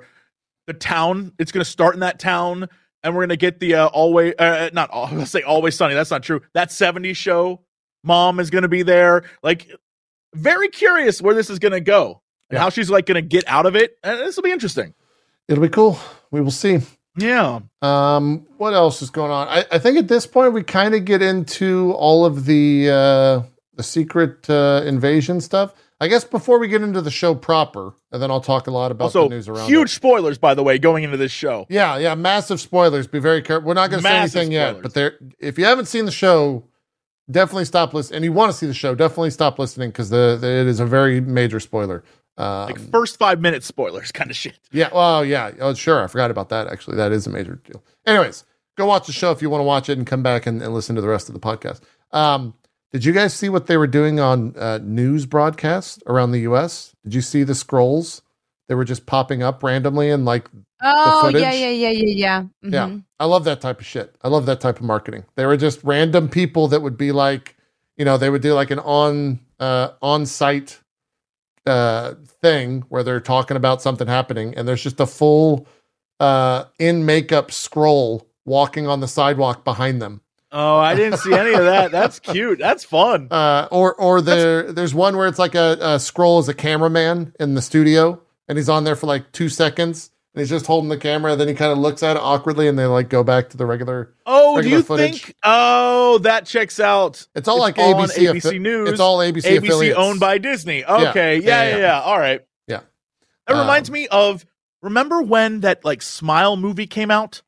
the town. It's going to start in that town, and we're to get the uh, always uh, not al- let's say always sunny. That's not true. That '70s show. Mom is to be there. Like, very curious where this is to go and Yeah. how she's like to get out of it. And this will be interesting. It'll be cool. We will see. Yeah. Um, what else is going on? I, I think at this point we kind of get into all of the uh, the secret uh, invasion stuff. I guess before we get into the show proper, and then I'll talk a lot about Also, the news around huge it. spoilers, by the way, going into this show. Yeah, yeah, massive spoilers. Be very careful. We're not going to say anything yet, but there. If you haven't seen the show, definitely stop listening. And you want to see the show, definitely stop listening because the, the it is a very major spoiler. Um, Like first five minutes spoilers kind of shit. Yeah. Well, yeah. Oh, sure. I forgot about that. Actually, that is a major deal. Anyways, go watch the show if you want to watch it and come back and, and listen to the rest of the podcast. Um, did you guys see what they were doing on uh, news broadcasts around the U.S.? Did you see the Skrulls? They were just popping up randomly and like, Oh yeah, yeah, yeah, yeah, yeah. yeah. Mhm. I love that type of shit. I love that type of marketing. They were just random people that would be like, you know, they would do like an on uh, on site uh, thing where they're talking about something happening, and there's just a full uh, in makeup Skrull walking on the sidewalk behind them. Oh, I didn't see any of that. That's cute. That's fun. Uh, or or there there's one where it's like a, a Skrull as a cameraman in the studio, and he's on there for like two seconds. And he's just holding the camera, then he kind of looks at it awkwardly, and they like go back to the regular Oh, do you footage. think? Oh, that checks out. It's all like ABC, ABC affi- News. It's all ABC, ABC affiliates. owned by Disney. Okay, Yeah, yeah, yeah, yeah, yeah. All right. Yeah. That reminds Um, me of remember when that like Smile movie came out,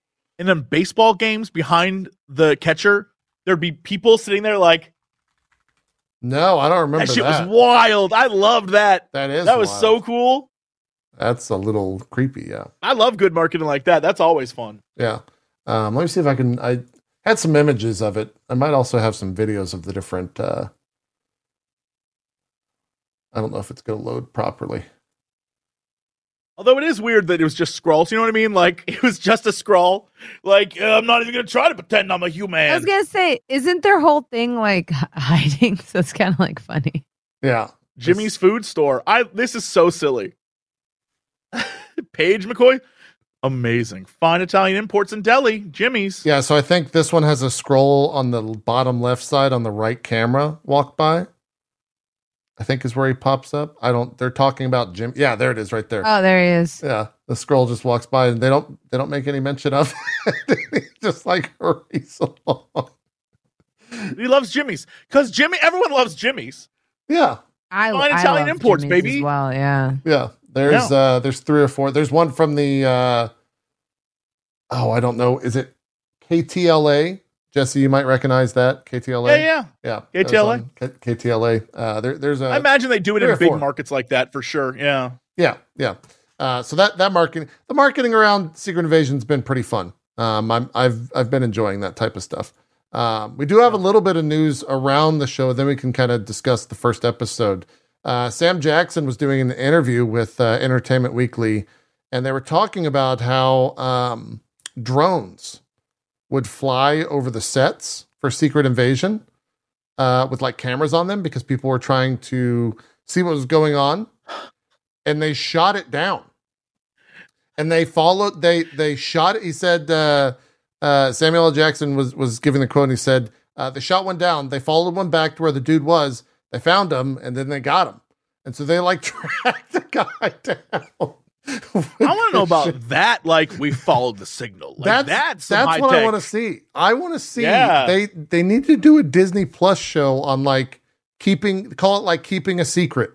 and then baseball games behind the catcher, there'd be people sitting there like No, I don't remember that shit that. was wild. I loved that. that is that was wild. so cool. That's a little creepy. Yeah, I love good marketing like that. That's always fun. yeah. Um, let me see if I can. I had some images of it. I might also have some videos of the different. Uh, I don't know if it's going to load properly. Although it is weird that it was just Skrulls. You know what I mean? Like it was just a Skrull. Like uh, I'm not even gonna try to pretend I'm a human. I was gonna say, isn't their whole thing like hiding? So it's kind of like funny. Yeah, Jimmy's food store. I this is so silly. Paige McCoy, amazing. Fine Italian imports in Delhi. Jimmy's. Yeah, so I think this one has a Skrull on the bottom left side on the right camera walk by. I think is where he pops up. I don't. They're talking about Jim. Yeah, there it is, right there. Oh, there he is. Yeah, the Skrull just walks by, and they don't they don't make any mention of it. He just like hurries along. He loves Jimmy's because Jimmy. Everyone loves Jimmy's. Yeah, I, Fine I Italian love imports, Jimmy's baby. As well, yeah. yeah. There's uh there's three or four. There's one from the uh oh I don't know. Is it KTLA? Jesse, you might recognize that KTLA. Yeah, yeah. yeah. KTLA? That was on K- KTLA. Uh, there, there's a I imagine they do it in big four. markets like that for sure. Yeah. Yeah, yeah. Uh, so that that marketing, the marketing around Secret Invasion's been pretty fun. Um, I'm, I've I've been enjoying that type of stuff. Um, we do have a little bit of news around the show. Then we can kind of discuss the first episode. Uh, Sam Jackson was doing an interview with uh, Entertainment Weekly, and they were talking about how um, drones would fly over the sets for Secret Invasion uh, with like cameras on them because people were trying to see what was going on, and they shot it down. And they followed. They they shot it. He said uh, uh, Samuel L. Jackson was was giving the quote. and He said uh, they shot one down. They followed one back to where the dude was. They found him, and then they got him. And so they like tracked the guy down. I want to know about that. Like we followed the signal. Like, that's that's that's, what high I want to see. I want to see Yeah. they they need to do a Disney Plus show on like keeping call it like keeping a secret,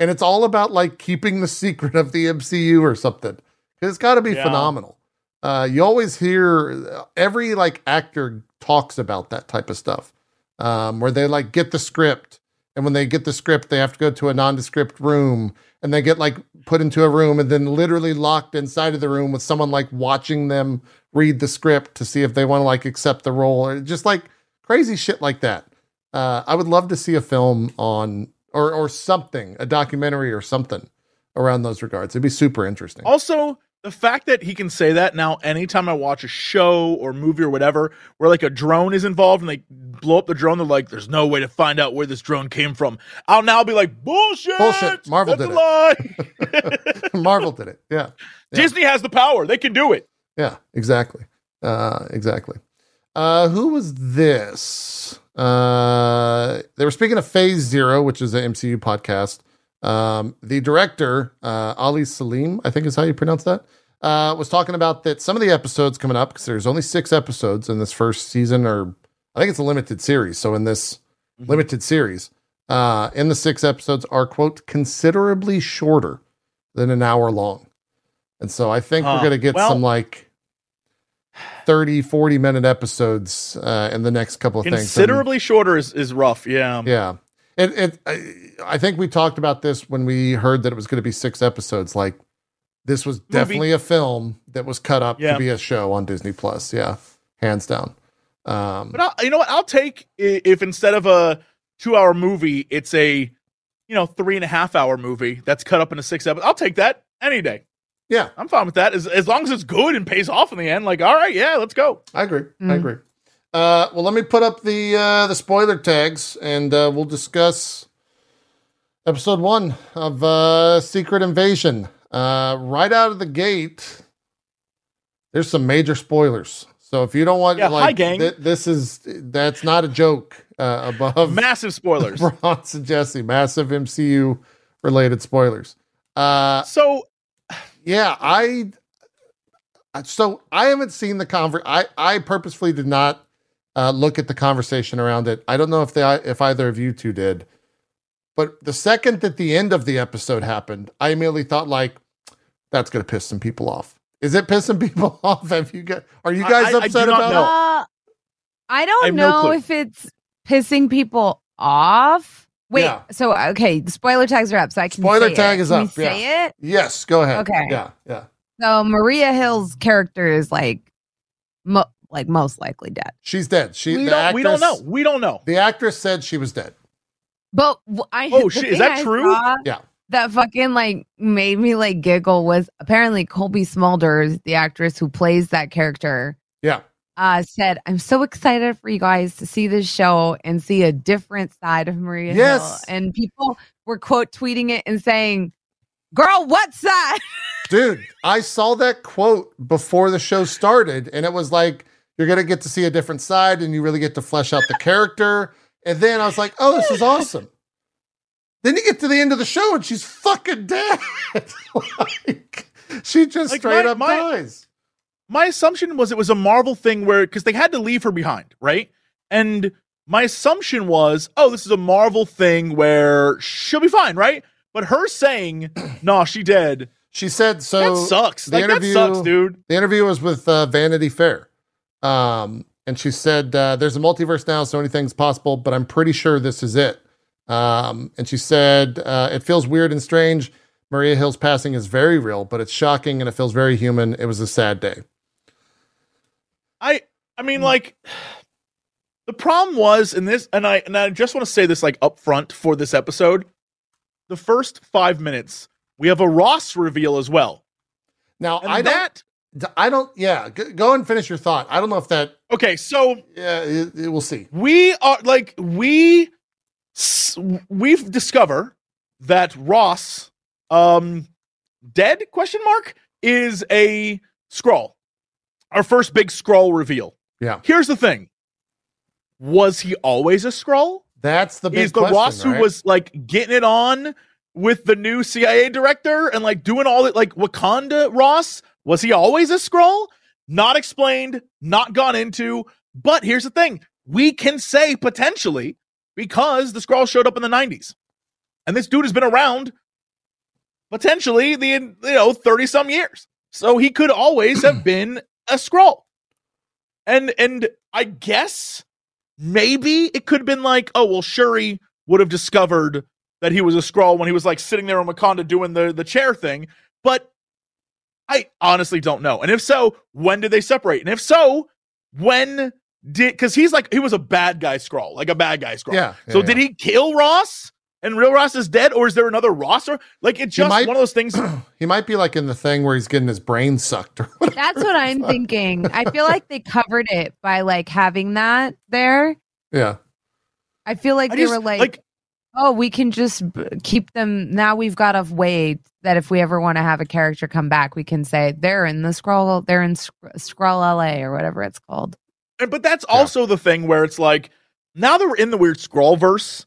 and it's all about like keeping the secret of the MCU or something. It's got to be Yeah. phenomenal. Uh, you always hear every like actor talks about that type of stuff, um, where they like get the script, and when they get the script, they have to go to a nondescript room, and they get like put into a room, and then literally locked inside of the room with someone like watching them read the script to see if they want to like accept the role, or just like crazy shit like that. Uh, I would love to see a film on or or something, a documentary or something around those regards. It'd be super interesting. Also, the fact that he can say that now, anytime I watch a show or movie or whatever, where like a drone is involved and they blow up the drone, they're like, "There's no way to find out where this drone came from." I'll now be like, "Bullshit! Bullshit. Marvel did lie. Marvel did it. Yeah. Yeah. Disney has the power; they can do it." Yeah, exactly. Uh, exactly. Uh, who was this? Uh, they were speaking of Phase Zero, which is an MCU podcast. Um, the director, uh, Ali Selim, I think is how you pronounce that, uh, was talking about that some of the episodes coming up, because there's only six episodes in this first season, or I think it's a limited series. So in this Mhm. limited series, uh, in the six episodes are, quote, considerably shorter than an hour long. And so I think we're going to get Well- some like 30, 40 minute episodes uh, in the next couple of things. Considerably shorter is, is rough. Yeah. yeah. It, it, I, I think we talked about this when we heard that it was going to be six episodes. Like, this was definitely a film that was cut up Yeah. to be a show on Disney Plus. Yeah. Hands down. Um, But I'll, you know what? I'll take if instead of a two-hour movie, it's a you know three and a half hour movie that's cut up into six episodes. I'll take that any day. yeah, I'm fine with that as as long as it's good and pays off in the end. Like, all right, yeah, let's go. I agree. I Mm. agree. Uh, well, let me put up the uh, the spoiler tags, and uh, we'll discuss episode one of uh, Secret Invasion. Uh, right out of the gate, there's some major spoilers. So if you don't want, Yeah, hi, like, gang. thi- this is that's not a joke. Uh, above Massive spoilers. Bronze and Jesse, massive MCU related spoilers. Uh, so yeah, I. So I haven't seen the conver. I I purposefully did not uh, look at the conversation around it. I don't know if they if either of you two did, but the second that the end of the episode happened, I immediately thought like, that's gonna piss some people off. Is it pissing people off? Have you got? Are you I- guys I- I do upset not about know. it? Uh, I don't I have no know if it's pissing people off. Wait, Yeah. so okay, the spoiler tags are up, so I can Spoiler say tag it. is Can up, We yeah. say it. Yes, go ahead. Okay. Yeah, yeah. So Maria Hill's character is like, mo- like most likely dead. She's dead. She. we the don't we don't know. We don't know. The actress said she was dead. But w- I Oh, the shit, is that I true? Yeah. That fucking like made me like giggle was apparently Cobie Smulders, the actress who plays that character, Yeah. uh, said, "I'm so excited for you guys to see this show and see a different side of Maria Yes. Hill." And people were quote tweeting it and saying, "Girl, what's that?" Dude, I saw that quote before the show started, and it was like, you're going to get to see a different side and you really get to flesh out the character. And then I was like, oh, this is awesome. Then you get to the end of the show and she's fucking dead. like, she just Like, straight my- up my- dies. my assumption was it was a Marvel thing where because they had to leave her behind, right? And my assumption was, oh, this is a Marvel thing where she'll be fine, right? But her saying, "No, she dead," She said, so that sucks. the Like interview- that sucks, dude. the interview was with uh, Vanity Fair. Um, and she said, uh, there's a multiverse now, so anything's possible, but I'm pretty sure this is it. Um, and she said, uh, it feels weird and strange. Maria Hill's passing is very real, but it's shocking and it feels very human. It was a sad day. I I mean, like, The problem was in this, and I and I just want to say this like up front for this episode. The first five minutes, we have a Ross reveal as well. Now And I that don't. I don't. Yeah, go and finish your thought. I don't know if that. okay, so Yeah, it, it- we'll see. we are like we we've discover that Ross um dead question mark is a Skrull. Our first big Skrull reveal. Yeah. Here's the thing. Was he always a Skrull? That's the big Is the question, Ross who was like getting it on with the new CIA director and like doing all it like Wakanda Ross? Was he always a Skrull? Not explained, not gone into. But here's the thing we can say potentially because the Skrull showed up in the 90s. And this dude has been around potentially the you know 30 some years. So he could always have been a Skrull. And and I guess maybe it could have been like, oh well, Shuri would have discovered that he was a Skrull when he was like sitting there on Wakanda doing the the chair thing. But I honestly don't know. And if so, when did they separate? And if so, when did because he's like he was a bad guy Skrull, like a bad guy Skrull. Yeah. So yeah, did he kill Ross? And real Ross is dead, or is there another Ross? Or like it's just might- one of those things. He might be like in the thing where he's getting his brain sucked or whatever. That's what I'm thinking. I feel like they covered it by like having that there. Yeah. I feel like I they just- were like, oh, we can just b- keep them. Now we've got a way that if we ever want to have a character come back, we can say they're in the Skrull, they're in Sc- Scroll LA or whatever it's called. And, but that's also the thing where it's like now that we're in the weird Skrull verse,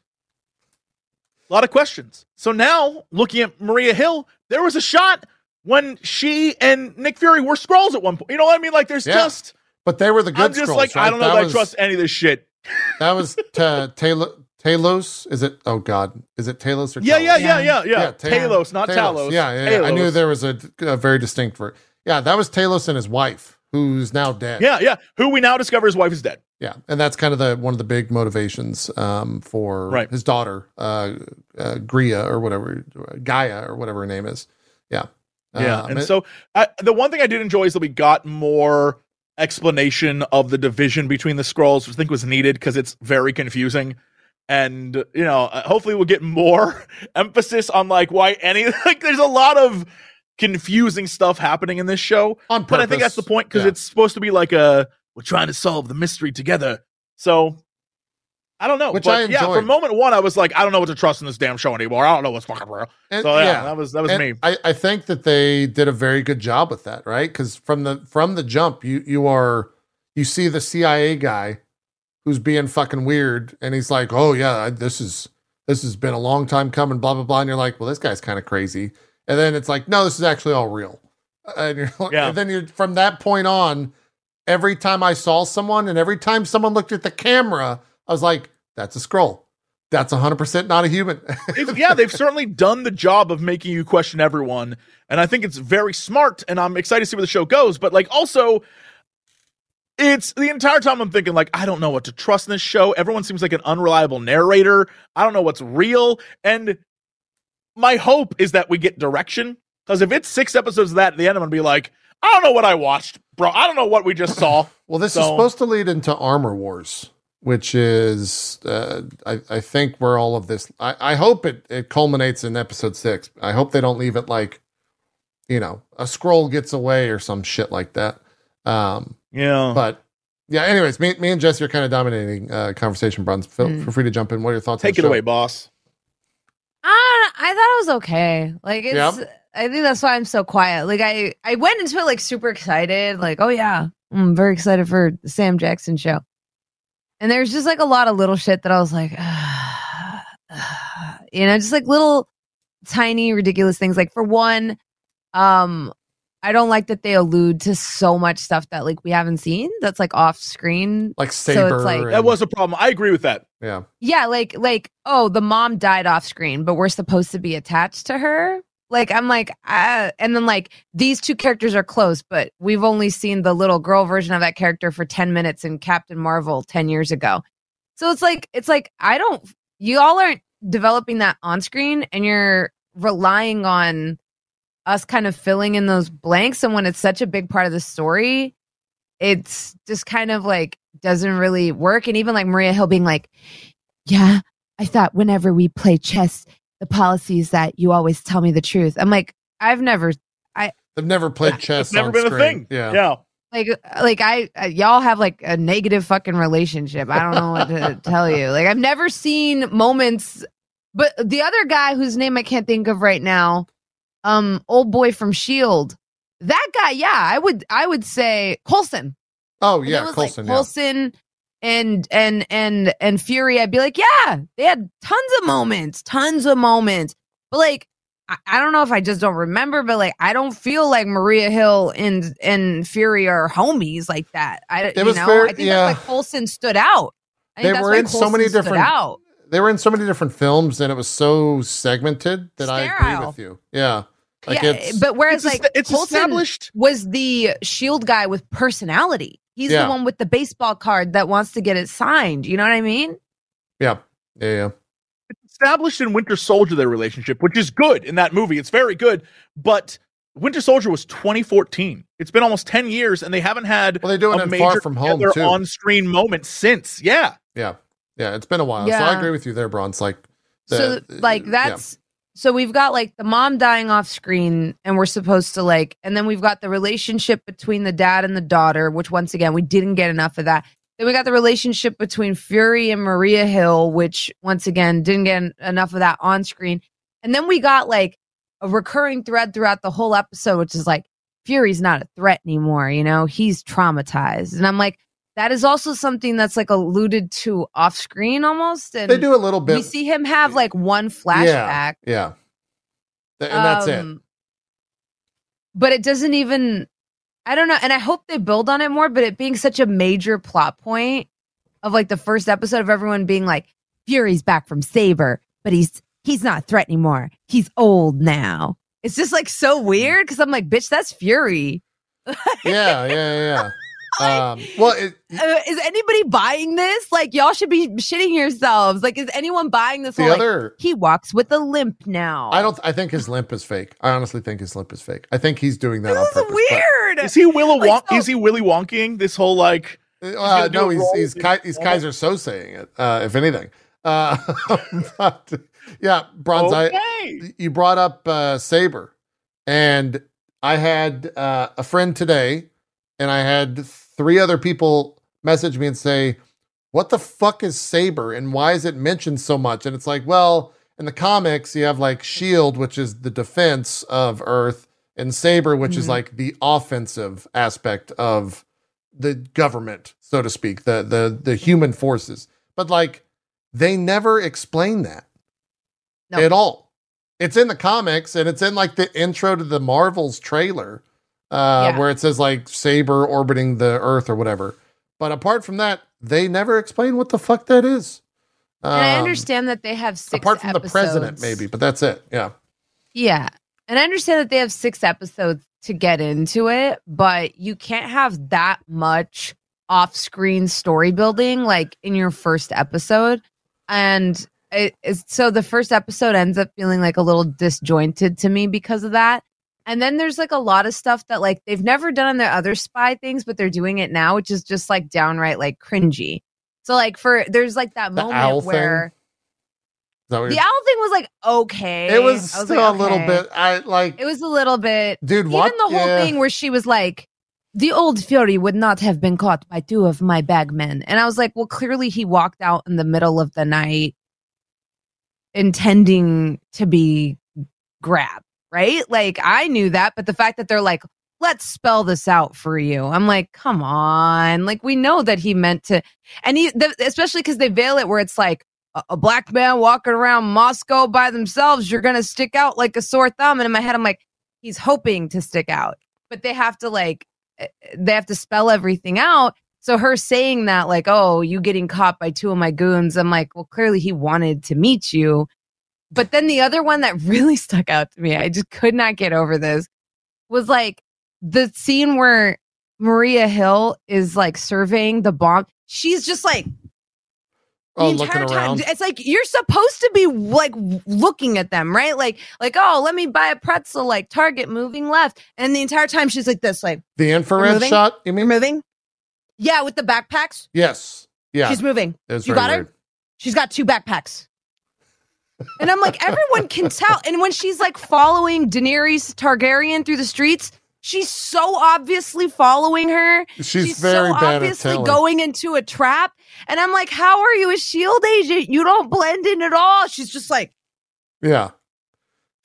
a lot of questions. So now looking at Maria Hill, there was a shot when she and Nick Fury were Skrulls at one point. You know what I mean? Like there's Yeah. just But they were the good I'm just Skrulls, like I don't know That if I trust any of this shit. That was ta- Taylor. Talos? Is it? Oh God, is it Talos or Yeah, Talos? yeah, yeah, yeah, yeah. Ta- Talos, not Talos. Talos. Yeah, yeah, yeah. I knew there was a, a very distinct. Ver- yeah, that was Talos and his wife, who's now dead. Yeah, yeah. Who we now discover his wife is dead. yeah, and that's kind of the one of the big motivations um, for Right. his daughter, uh, uh, Gria or whatever, Gaia or whatever her name is. Yeah, Yeah, Um, and it- so I, the one thing I did enjoy is that we got more explanation of the division between the Skrulls, which I think was needed because it's very confusing. And you know, uh, hopefully we'll get more emphasis on like why any like. There's a lot of confusing stuff happening in this show, on but I think that's the point because Yeah. it's supposed to be like a we're trying to solve the mystery together. So I don't know, Which but I yeah, enjoyed. from moment one, I was like, I don't know what to trust in this damn show anymore. I don't know what's fucking real. And- So yeah, that was that was And me. I, I think that they did a very good job with that, right? Because from the from the jump, you you are you see the CIA guy who's being fucking weird, and he's like, "Oh yeah, this is this has been a long time coming," blah blah blah, and you're like, "Well, this guy's kind of crazy," and then it's like, "No, this is actually all real," and, you're, Yeah. and then you're from that point on. Every time I saw someone, and every time someone looked at the camera, I was like, "That's a Skrull. That's 100 percent not a human." Yeah, they've certainly done the job of making you question everyone, and I think it's very smart. And I'm excited to see where the show goes. But like, also, it's the entire time I'm thinking like, I don't know what to trust in this show. Everyone seems like an unreliable narrator. I don't know what's real, and my hope is that we get direction. Because if it's six episodes of that, at the end I'm gonna be like, I don't know what I watched, bro. I don't know what we just saw. Well, this is supposed to lead into Armor Wars, which is, uh, I, I think, where all of this. I, I hope it it culminates in episode six. I hope they don't leave it like, you know, a Skrull gets away or some shit like that. Um, Yeah. but yeah. Anyways, me, me and Jesse are kind of dominating uh, conversation. Bruns, feel, Mm. feel free to jump in. What are your thoughts? on Take the it show? away, boss. I, I thought it was okay. Like it's Yep. I think that's why I'm so quiet. Like I I went into it like super excited, like, oh yeah, I'm very excited for the Sam Jackson show. And there's just like a lot of little shit that I was like, you know, just like little tiny ridiculous things. Like for one, um, I don't like that they allude to so much stuff that like we haven't seen that's like off screen. Like So it's like- and- That was a problem. I agree with that. yeah. Yeah, like like oh, the mom died off screen, but we're supposed to be attached to her. Like I'm like, uh, and then like these two characters are close, but we've only seen the little girl version of that character for ten minutes in Captain Marvel ten years ago. So it's like it's like I don't. You all aren't developing that on screen, and you're relying on us kind of filling in those blanks. And when it's such a big part of the story, it's just kind of like doesn't really work. And even like Maria Hill being like, Yeah, I thought whenever we play chess, the policy is that you always tell me the truth. I'm like, I've never I've never played chess. It's never on been screen. a thing. Yeah. Yeah. like like I uh, y'all have like a negative fucking relationship. I don't know what to tell you. Like I've never seen moments but the other guy whose name I can't think of right now, um old boy from Shield. That guy, yeah, I would I would say Coulson. Oh yeah, it was Coulson. like Coulson and and and and Fury, I'd be like, yeah, they had tons of moments, tons of moments. But like, I, I don't know if I just don't remember, but like, I don't feel like Maria Hill and and Fury are homies like that. I you was know, fair- I think yeah. that's why Coulson stood out. I think They that's were why in so many different- out. Yeah. They were in so many different films, and it was so segmented that I agree with you. Yeah. Like yeah, it's but whereas It's, like est- it's Coulson established. was the Shield guy with personality. He's Yeah. the one with the baseball card that wants to get it signed. You know what I mean? yeah, yeah, yeah. established in Winter Soldier their relationship, which is good in that movie. It's very good, but Winter Soldier was 2014. It's been almost 10 years, and they haven't had Well, they do it a major Far From Home too. on-screen moment since. Yeah, yeah, yeah. It's been a while, so I agree with you there, Bronze. Like, so the- like yeah. that's so we've got like the mom dying off screen and we're supposed to like and then we've got the relationship between the dad and the daughter which once again we didn't get enough of that then we got the relationship between fury and maria hill which once again didn't get en- enough of that on screen and then we got like a recurring thread throughout the whole episode which is like fury's not a threat anymore you know he's traumatized and i'm like that is also something that's like alluded to off screen almost and they do a little bit. we see him have like one flashback. yeah, Th- and that's it. um, But it doesn't even I don't know, and I hope they build on it more, but it being such a major plot point of like the first episode of everyone being like, Fury's back from Saber, but he's he's not a threat anymore. He's old now. It's just like so weird because I'm like, bitch, that's Fury. Yeah, yeah, yeah. yeah. um, well, it, Uh, is anybody buying this? Like, y'all should be shitting yourselves. Like, is anyone buying this? the whole, like, other. he walks with a limp now. I don't. I think his limp is fake. I honestly think his limp is fake. I think he's doing that This on is purpose. but- weird. is he Willy Like, Wonk? so- is he Willy Wonking? This whole like Uh, gonna no, he's he's Ki- he's Kaiser so saying it. Uh, if anything, uh, but yeah, bronze. I you brought up uh, Saber, and I had uh, a friend today, and I had three other people message me and say, "What the fuck is Saber, and why is it mentioned so much?" And it's like, well, in the comics, you have like Shield, which is the defense of Earth, and Saber, which is Mhm. like the offensive aspect of the government, so to speak, the the the human forces. But like, they never explain that No. at all. It's in the comics and it's in like the intro to the Marvels trailer, uh, Yeah. where it says like Saber orbiting the Earth or whatever. But apart from that, they never explain what the fuck that is. and I Um, understand that they have six apart from the president, maybe, but that's it. Yeah, Yeah. And I understand that they have six episodes to get into it, but you can't have that much off screen story building like in your first episode. And it, it's, so the first episode ends up feeling like a little disjointed to me because of that. And then there's like a lot of stuff that like they've never done on their other spy things, but they're doing it now, which is just like downright like cringy. So like for there's like that The moment where is that what the owl thing was like okay. it was I still like, a little bit. I like, It was a little bit. dude. Even What the whole Yeah. thing where she was like, "The old Fury would not have been caught by two of my bagmen," and I was like, "Well, clearly he walked out in the middle of the night, intending to be grabbed, right? Like I knew that, but the fact that they're like." Let's spell this out for you. I'm like, come on. Like, we know that he meant to, and he, the, especially because they veil it where it's like, a, a black man walking around Moscow by themselves, you're gonna stick out like a sore thumb. And in my head, I'm like, he's hoping to stick out, but they have to like, eh, they have to spell everything out. So her saying that, like, oh, you getting caught by two of my goons, I'm like, well, clearly he wanted to meet you. But then the other one that really stuck out to me, I just could not get over this, was like the scene where Maria Hill is like surveying the bomb. She's just like oh, looking around. time. It's like you're supposed to be like looking at them, right? Like, like, oh, let me buy a pretzel, like Target moving left. And the entire time she's like this, like, The infrared moving? shot. You mean? moving. Yeah, with the backpacks. Yes. Yeah. She's moving. you got her? She's got two backpacks. And I'm like, everyone can tell. And when she's like following Daenerys Targaryen through the streets, she's so obviously following her. She's, very so obviously going into a trap. And I'm like, how are you a shield agent? You don't blend in at all. She's just like, yeah.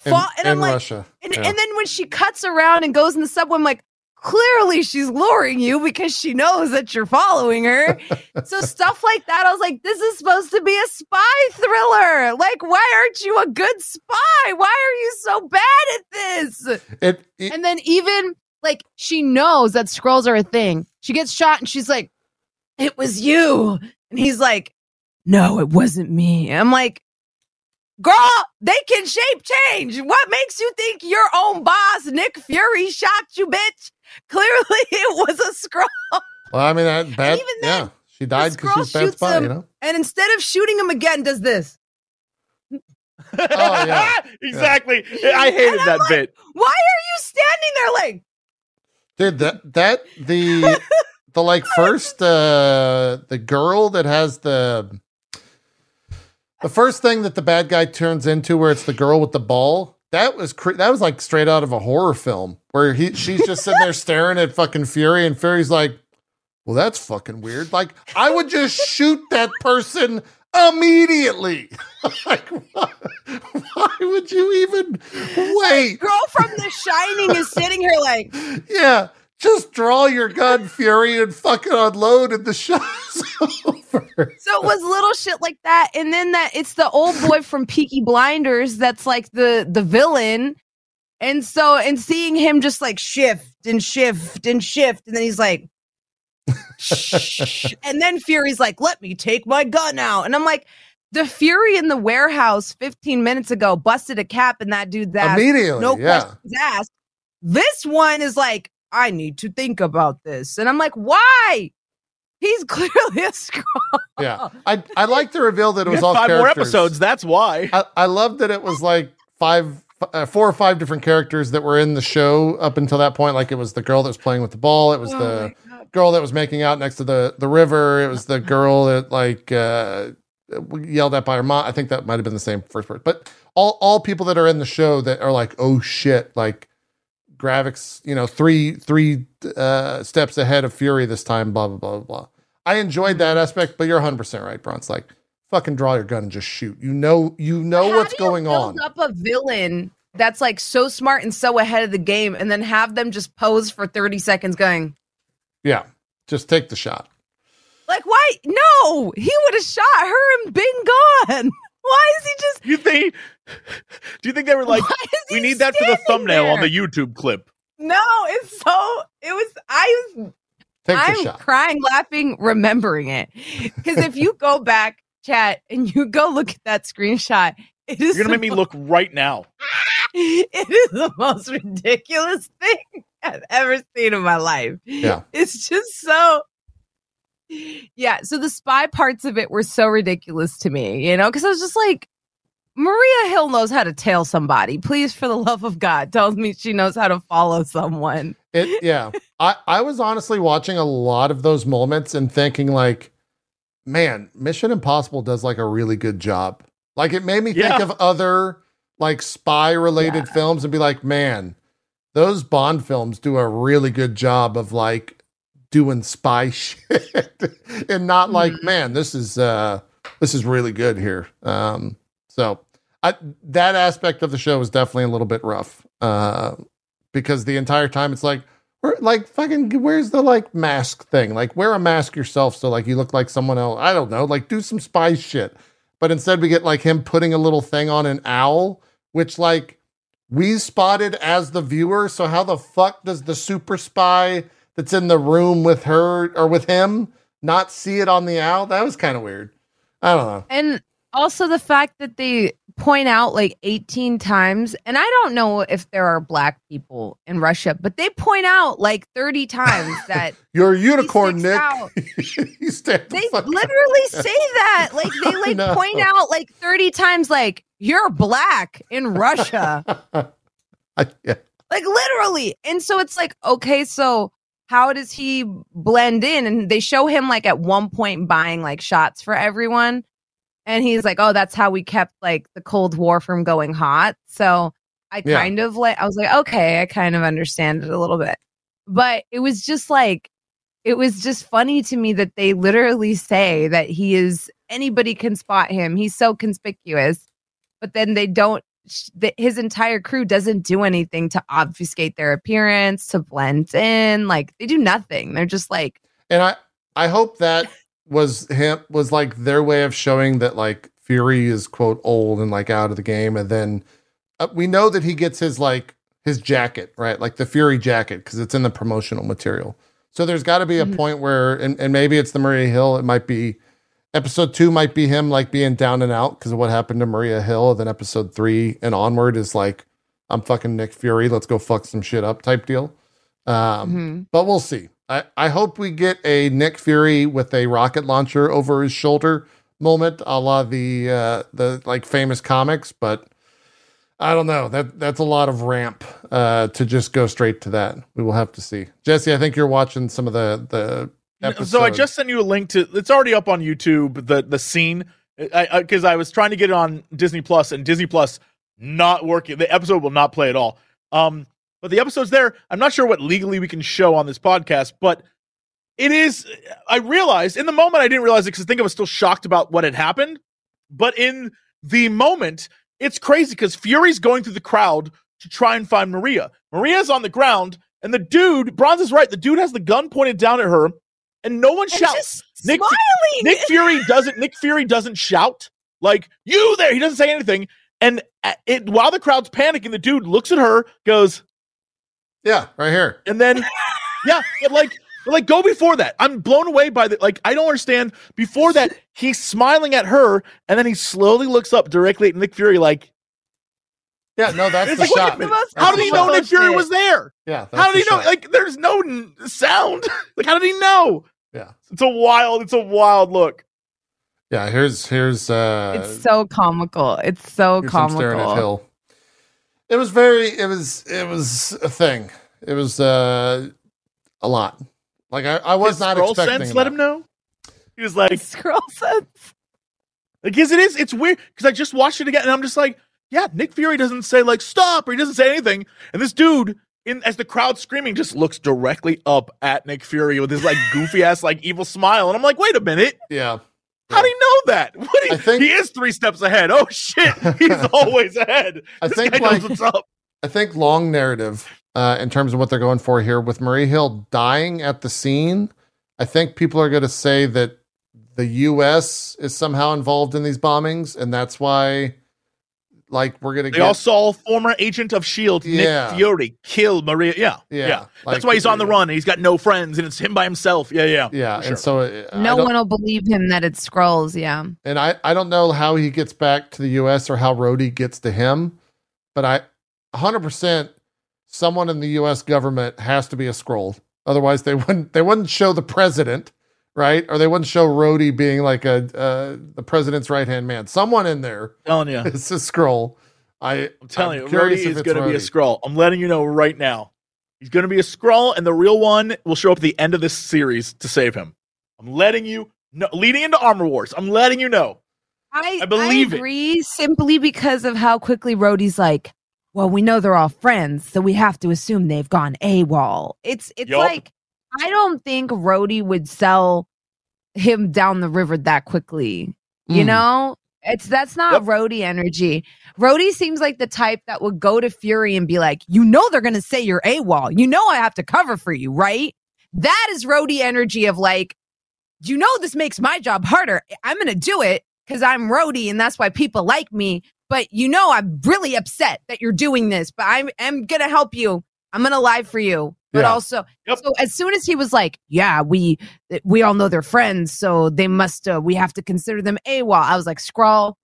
In, and I'm like, Russia. and, yeah. and then when she cuts around and goes in the subway, I'm like, clearly she's luring you because she knows that you're following her. so stuff like that, I was like, this is supposed to be a spy thriller. Like, why aren't you a good spy? Why are you so bad at this? it, it- And then even like she knows that Skrulls are a thing. She gets shot and she's like, "It was you," and he's like, "No, it wasn't me." I'm like, "Girl, they can shape change. What makes you think your own boss, Nick Fury, shot you, bitch? Clearly, it was a Skrull." well, I mean, that bad. even then, yeah. She died because Skrull she's a bad shoots spy, him. you know? And instead of shooting him again, does this? Oh, yeah. exactly. I hated that like, bit. Why are you standing there like? Dude, that that the the like first uh the girl that has the the first thing that the bad guy turns into where it's the girl with the ball that was cre- that was like straight out of a horror film where he she's just sitting there staring at fucking Fury and Fury's like well that's fucking weird. Like I would just shoot that person immediately. Like why, why would you even wait? Girl from The Shining is sitting here like. yeah, just draw your gun, Fury, and fucking unload, and the show's over. So it was little shit like that, and then that it's the old boy from Peaky Blinders that's like the the villain, and so and seeing him just like shift and shift and shift, and then he's like, Shh. and then Fury's like, "Let me take my gun out," and I'm like, the Fury in the warehouse 15 minutes ago busted a cap in that dude's ass, Immediately, no yeah. questions asked. This one is like, I need to think about this, and I'm like, why? He's clearly a Skrull. Yeah, I I like to reveal that it was all five more episodes. That's why. I, I love that it was like five, uh, four or five different characters that were in the show up until that point. Like it was the girl that was playing with the ball. It was Oh the girl that was making out next to the the river. It was the girl that like uh, yelled at by her mom. I think that might have been the same first person. But all all people that are in the show that are like, oh shit, like Gravik's, you know, three three uh, steps ahead of Fury this time. Blah blah blah blah. I enjoyed that aspect, but you're 100 percent right, Bronx. Like, fucking draw your gun and just shoot. You know, you know How what's going on. Up a villain that's like so smart and so ahead of the game, and then have them just pose for 30 seconds, going Yeah, just take the shot. like, "Why? No, he would have shot her and been gone. Why is he just? You think? Do you think they were like, we need that for the standing thumbnail on the YouTube clip? No, it's so. It was. I was Take the I'm crying, laughing, remembering it. Because if you go back, chat, and you go look at that screenshot, it is You're gonna the make me look right now. it is the most ridiculous thing I've ever seen in my life. Yeah. It's just so Yeah, so the spy parts of it were so ridiculous to me, you know, because I was just like, Maria Hill knows how to tail somebody. Please, for the love of God, tells me she knows how to follow someone. It yeah. I I was honestly watching a lot of those moments and thinking like, man, Mission Impossible does like a really good job. Like it made me think of other like spy related films and be like, man, those Bond films do a really good job of like doing spy shit and not like, Mhm. man, this is uh this is really good here. Um so I that aspect of the show is definitely a little bit rough. Uh because the entire time it's like where, like fucking where's the like mask thing like wear a mask yourself so like you look like someone else i don't know like do some spy shit but instead we get like him putting a little thing on an owl which like we spotted as the viewer so how the fuck does the super spy that's in the room with her or with him not see it on the owl that was kind of weird i don't know And also the fact that they point out like 18 times, and I don't know if there are black people in Russia, but they point out like 30 times that you're a unicorn nick you stand the They up. literally say that. Like they like know. point out like 30 times like you're black in Russia. I, yeah like literally. And so it's like, okay, so how does he blend in? And they show him like at one point buying like shots for everyone. And he's like, oh, that's how we kept like the Cold War from going hot. So I Yeah. kind of like, I was like, okay, I kind of understand it a little bit. But it was just like, it was just funny to me that they literally say that he is, anybody can spot him. He's so conspicuous. But then they don't, his entire crew doesn't do anything to obfuscate their appearance, to blend in. Like they do nothing. They're just like, And I I hope that was him was like their way of showing that like Fury is quote old and like out of the game, and then uh, we know that he gets his like his jacket right, like the Fury jacket because it's in the promotional material. So there's got to be a Mhm. point where, and, and maybe it's the Maria Hill. It might be episode two might be him like being down and out because of what happened to Maria Hill. And then episode three and onward is like I'm fucking Nick Fury. Let's go fuck some shit up type deal. Um, mhm. but we'll see. I, I hope we get a Nick Fury with a rocket launcher over his shoulder moment, a la the uh, the like famous comics. But I don't know. That that's a lot of ramp uh, to just go straight to that. We will have to see. Jesse, I think you're watching some of the the episodes. So I just sent you a link to. It's already up on YouTube. The the scene, because I, was trying to get it on Disney Plus, and Disney Plus not working. The episode will not play at all. Um, but the episode's there. I'm not sure what legally we can show on this podcast, but it is. I realized in the moment I didn't realize it because I think I was still shocked about what had happened. But in the moment, it's crazy because Fury's going through the crowd to try and find Maria. Maria's on the ground, and the dude, Bronze is right. The dude has the gun pointed down at her, and no one shouts. Nick- smiling. Nick Fury doesn't. Nick Fury doesn't shout like you there. He doesn't say anything. And uh, it while the crowd's panicking, the dude looks at her, goes, yeah, right here. and then yeah, but like. But like go before that. I'm blown away by the like I don't understand. Before that, he's smiling at her, and then he slowly looks up directly at Nick Fury, like, Yeah, no, that's It's the like, shot. minute. most That's how did he shot. know Nick Fury was there? Yeah, that's How did the he know? shot. Like, there's no n- sound. like, how did he know? Yeah. It's a wild, it's a wild look. yeah. Here's here's uh, it's so comical. It's so Here's staring at comical. Hill. It was very. It was. It was a thing. It was uh, a lot. Like I, I was His not Skrull expecting. sense that. let him know. He was like, Skrull sense. Like, yes, it is. It's weird because I just watched it again, and I'm just like, yeah, Nick Fury doesn't say like stop or he doesn't say anything, and this dude, in as the crowd screaming, just looks directly up at Nick Fury with his like goofy ass like evil smile, and I'm like, wait a minute, Yeah. how do you know that? What do you- think- he is three steps ahead. Oh shit, he's always ahead. I This think, like- what's up. I think long narrative uh, in terms of what they're going for here with Maria Hill dying at the scene. I think people are going to say that the U.S. is somehow involved in these bombings, and that's why, like, we're going to They get. all saw former agent of Shield, Yeah. Nick Fury, kill Maria. Yeah, Yeah, yeah. like- That's why he's on the run. and He's got no friends, and it's him by himself. Yeah, yeah, yeah, for sure. and so uh, I No one will believe him that it's Skrulls. Yeah. and I, I don't know how he gets back to the U.S. or how Rhodey gets to him, but I, 100% someone in the U.S. government has to be a Skrull. Otherwise, they wouldn't they wouldn't show the president, right? Or they wouldn't show Rhodey being like a uh, the president's right hand man. Someone in there telling you. it's a Skrull. I, I'm telling you, Rhodey is it's going to be a Rhodey. Skrull. I'm letting you know right now. He's going to be a Skrull, and the real one will show up at the end of this series to save him. I'm letting you know. Leading into Armor Wars, I'm letting you know. I, I believe it. agree simply because of how quickly Rhodey's like, well, we know they're all friends, so we have to assume they've gone AWOL. It's it's Yup. like I don't think Rhodey would sell him down the river that quickly. You Mm. know? It's that's not Yep. Rhodey energy. Rhodey seems like the type that would go to Fury and be like, you know they're gonna say you're AWOL. You know I have to cover for you, right? That is Rhodey energy of like, you know this makes my job harder. I'm gonna do it because I'm Rhodey and that's why people like me. But you know I'm really upset that you're doing this, but I'm I'm gonna help you. I'm gonna lie for you. But Yeah. also, Yep. so as soon as he was like, "Yeah, we we all know they're friends, so they must uh, we have to consider them AWOL," I was like, "Skrull,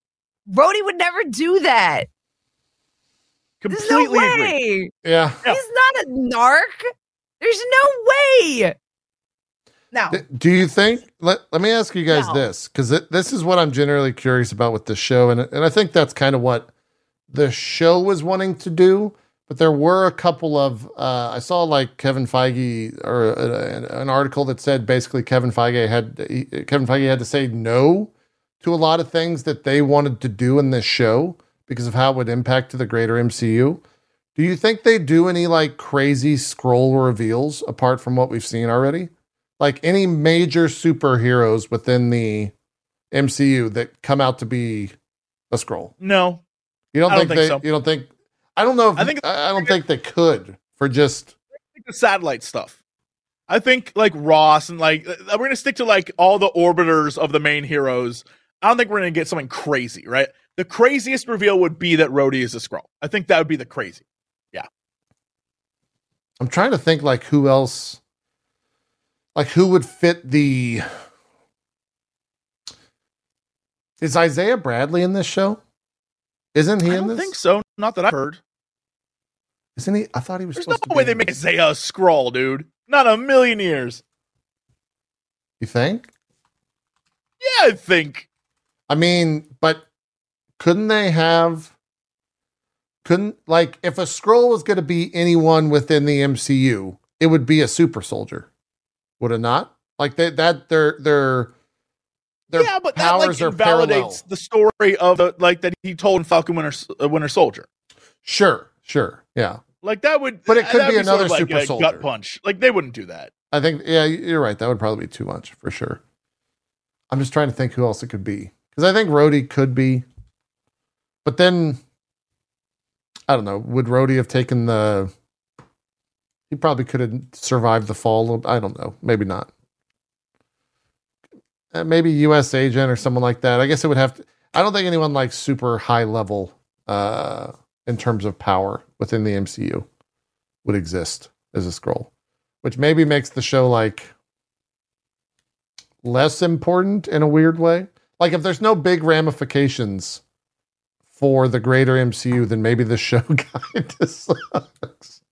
Rhodey would never do that. There's no Completely agree. Yeah. Yeah. He's not a narc. There's no way." No. Th- Do you think? Let, let me ask you guys No. this because this is what I'm generally curious about with the show, and and I think that's kind of what the show was wanting to do. But there were a couple of uh, I saw like Kevin Feige or uh, an article that said basically Kevin Feige had he, Kevin Feige had to say no to a lot of things that they wanted to do in this show because of how it would impact to the greater MCU. Do you think they do any like crazy Skrull reveals apart from what we've seen already? Like any major superheroes within the MCU that come out to be a Skrull? No, You don't I don't think, think they? so. You don't think? I don't know. If, I I think- I don't think they could for just. The satellite stuff. I think like Ross and like uh, we're gonna stick to like all the orbiters of the main heroes. I don't think we're gonna get something crazy, right? The craziest reveal would be that Rhodey is a Skrull. I think that would be the crazy. Yeah. I'm trying to think like who else, like who would fit the. Is Isaiah Bradley in this show? Isn't he I in this? think so. Not that I've heard. Isn't he? I thought he was There's no supposed to be. way they make. Isaiah a Skrull, dude. Not a million years. You think? Yeah, I think. I mean, but couldn't they have? Couldn't like if a Skrull was going to be anyone within the MCU, it would be a super soldier, would it not? Like they, that, their their their yeah, but that like powers are parallel. the story of the like that he told in Falcon Winter uh, Winter Soldier. Sure, sure, yeah. Like that would, But it could be sort another of super a soldier. gut punch. Like they wouldn't do that. I think yeah, you're right. That would probably be too much for sure. I'm just trying to think who else it could be because I think Rhodey could be, but then I don't know. Would Rhodey have taken the? He probably could have survived the fall. I don't know. Maybe not. Uh, maybe U.S. agent or someone like that. I guess it would have to. I don't think anyone like super high level uh, in terms of power within the MCU would exist as a Skrull which maybe makes the show like less important in a weird way. Like if there's no big ramifications for the greater MCU, then maybe the show kind of sucks.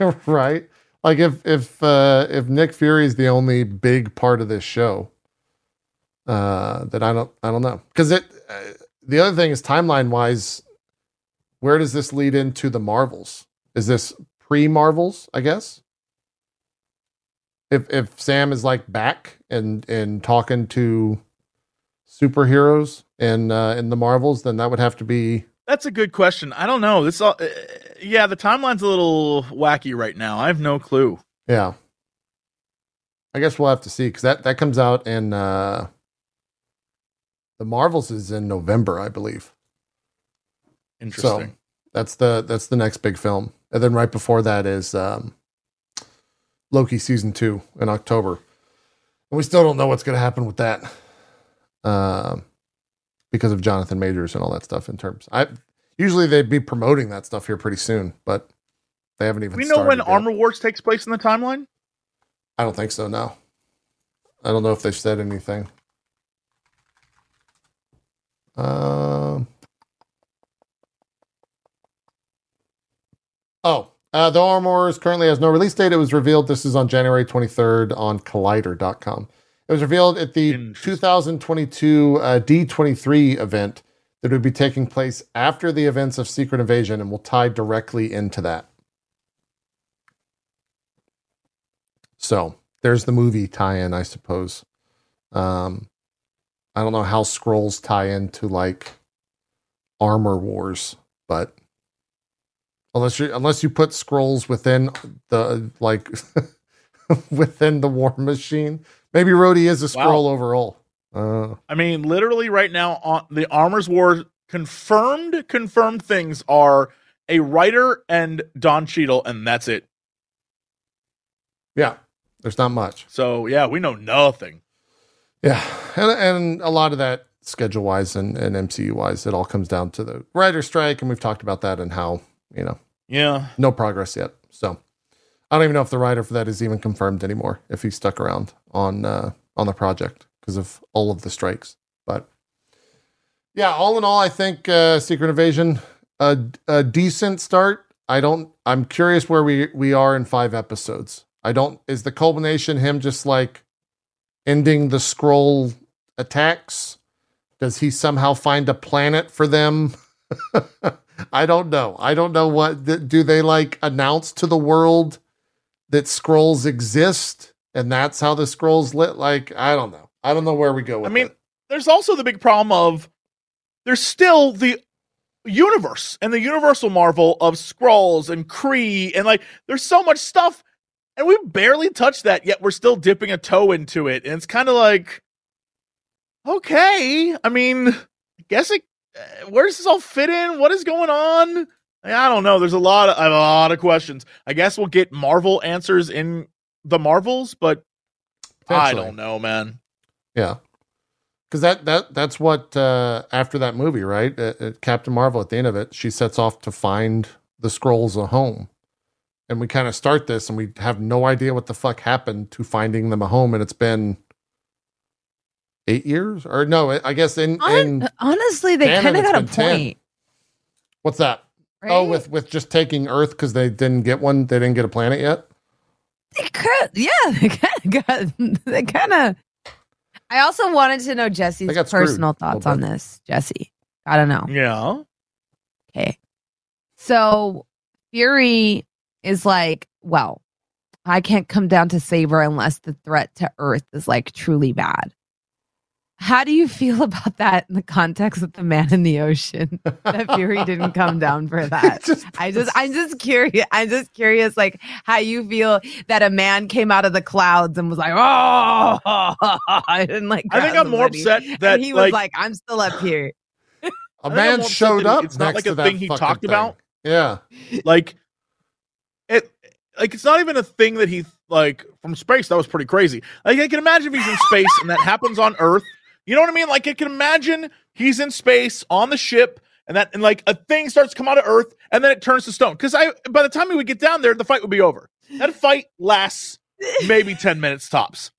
right? Like if if uh if Nick Fury is the only big part of this show, uh then I don't I don't know. Cuz it uh, the other thing is timeline wise where does this lead into the Marvels? Is this pre Marvels, I guess? If if Sam is like back and and talking to superheroes in uh, in the Marvels, then that would have to be That's a good question. I don't know. This all, uh, yeah, the timeline's a little wacky right now. I have no clue. yeah. I guess we'll have to see because that that comes out in uh, the Marvels is in November, I believe. Interesting. That's the that's the next big film, and then right before that is um, Loki season two in October, and we still don't know what's going to happen with that, um, because of Jonathan Majors and all that stuff. In terms, I usually they'd be promoting that stuff here pretty soon, but they haven't even. we know when yet. Armor Wars takes place in the timeline. I don't think so. No, I don't know if they've said anything. Um. oh, uh, the Armor Wars currently has no release date. It was revealed. This is on January 23rd on Collider.com. It was revealed at the 2022 uh, D23 event that would be taking place after the events of Secret Invasion and will tie directly into that. So there's the movie tie-in, I suppose. Um, I don't know how Skrulls tie into like armor wars, but unless you unless you put Skrulls within the like within the war machine, maybe Rhodey is a Skrull overall. Uh, I mean, literally right now on the Armor's War confirmed confirmed things are a writer and Don Cheadle, and that's it. yeah, there's not much. So yeah, we know nothing. Yeah, and and a lot of that schedule wise and, and MCU wise, it all comes down to the writer strike, and we've talked about that and how you know Yeah, no progress yet. So I don't even know if the writer for that is even confirmed anymore. If he stuck around on uh, on the project because of all of the strikes, but yeah, all in all, I think uh, Secret Invasion a, a decent start. I don't. I'm curious where we we are in five episodes. I don't. Is the culmination him just like ending the Skrull attacks? Does he somehow find a planet for them? I don't know. I don't know what do they like announce to the world that Skrulls exist and that's how the Skrulls lit like I don't know. I don't know where we go with I mean, it. there's also the big problem of there's still the universe and the universal marvel of Skrulls and Kree and like there's so much stuff and we barely touched that yet we're still dipping a toe into it and it's kind of like okay i mean i guess it uh, where does this all fit in what is going on i don't know there's a lot of, a lot of questions i guess we'll get marvel answers in the marvels but i don't know man Yeah. Cuz that that that's what uh after that movie, right? Uh, uh, Captain Marvel at the end of it, she sets off to find the Skrulls a home. And we kind of start this and we have no idea what the fuck happened to finding them a home and it's been 8 years or no, I guess in in honestly, they kind of got a been 10. point. what's that? Oh, right? Oh, with with just taking Earth because they didn't get one, they didn't get a planet yet. They could, yeah, they kind of got, they kind of. I also wanted to know Jesse's They got personal thoughts on this. Jesse, I don't know. yeah Okay. So Fury is like, well, I can't come down to save her unless the threat to Earth is like truly bad. How do you feel about that in the context of the man in the ocean? That Fury didn't come down for that. Just- I just, I'm just curious. I'm just curious, like how you feel that a man came out of the clouds and was like, "Oh," and like. i think i'm more somebody. upset that and he was like, like, "I'm still up here." A man showed up. it's not like a that thing he talked thing. about. Yeah. like it like it's not even a thing that he like from space that was pretty crazy like i can imagine if he's in space and that happens on earth you know what i mean? Like i can imagine he's in space on the ship and that and like a thing starts to come out of earth and then it turns to stone. Because i by the time he would get down there the fight would be over. That fight lasts maybe 10 minutes tops.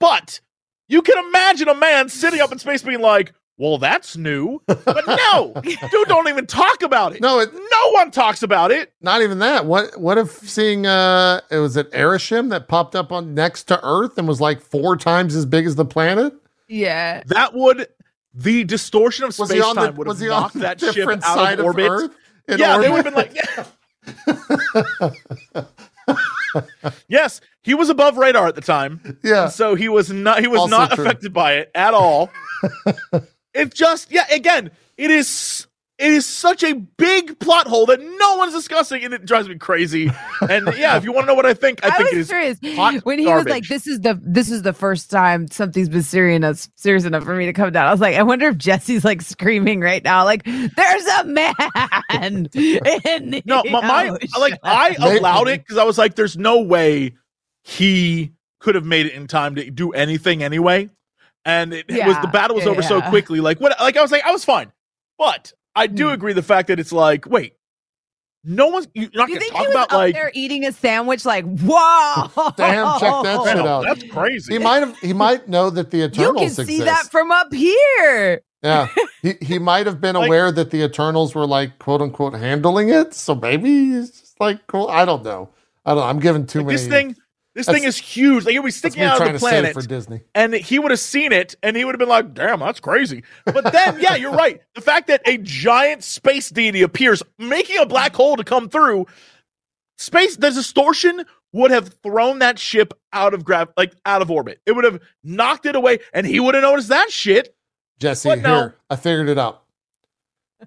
But you can imagine a man sitting up in space being like well that's new. But no dude don't even talk about it. No, it, no one talks about it. Not even that. What what if seeing uh it was an Arishem that popped up on next to Earth and was like four times as big as the planet? Yeah. that would the distortion of Was space he on time would was have knocked that ship out side of orbit. Earth? in yeah, they would have been like, yes, he was above radar at the time, yeah. so he was not he was Also not true. affected by it at all. it just yeah, again, it is it is such a big plot hole that no one's discussing, and it drives me crazy. And yeah, if you want to know what I think, I, I, think it is was is curious hot when he was like, "This is the this is the first time something's been serious enough, serious enough for me to come down." I was like, "I wonder if Jesse's like screaming right now, like there's a man." in the No, my, my like I allowed it because I was like, "There's no way he could have made it in time to do anything anyway." And it, it was the battle was yeah, over so quickly. Like what? Like I was like, I was fine, but I do Hmm. agree the fact that it's like, wait, no one's you're not Do you going to think talk he was about up like. there eating a sandwich? Like, whoa! Damn, check that shit out. That's crazy. He might have he might know that the eternals You Eternals can see exist. that from up here. yeah. He he might have been Like- aware that the Eternals were like quote unquote handling it. So maybe he's just like cool. I don't know. I don't know. I'm giving too Like, many this thing, this That's- thing is huge. Like it was sticking out of the planet. for Disney. and he would have seen it and he would have been like, damn, that's crazy. But then, yeah, you're right. The fact that a giant space deity appears, making a black hole to come through, space, the distortion would have thrown that ship out of grav, like out of orbit. It would have knocked it away and he would have noticed that shit. Jesse? No. here. I figured it out.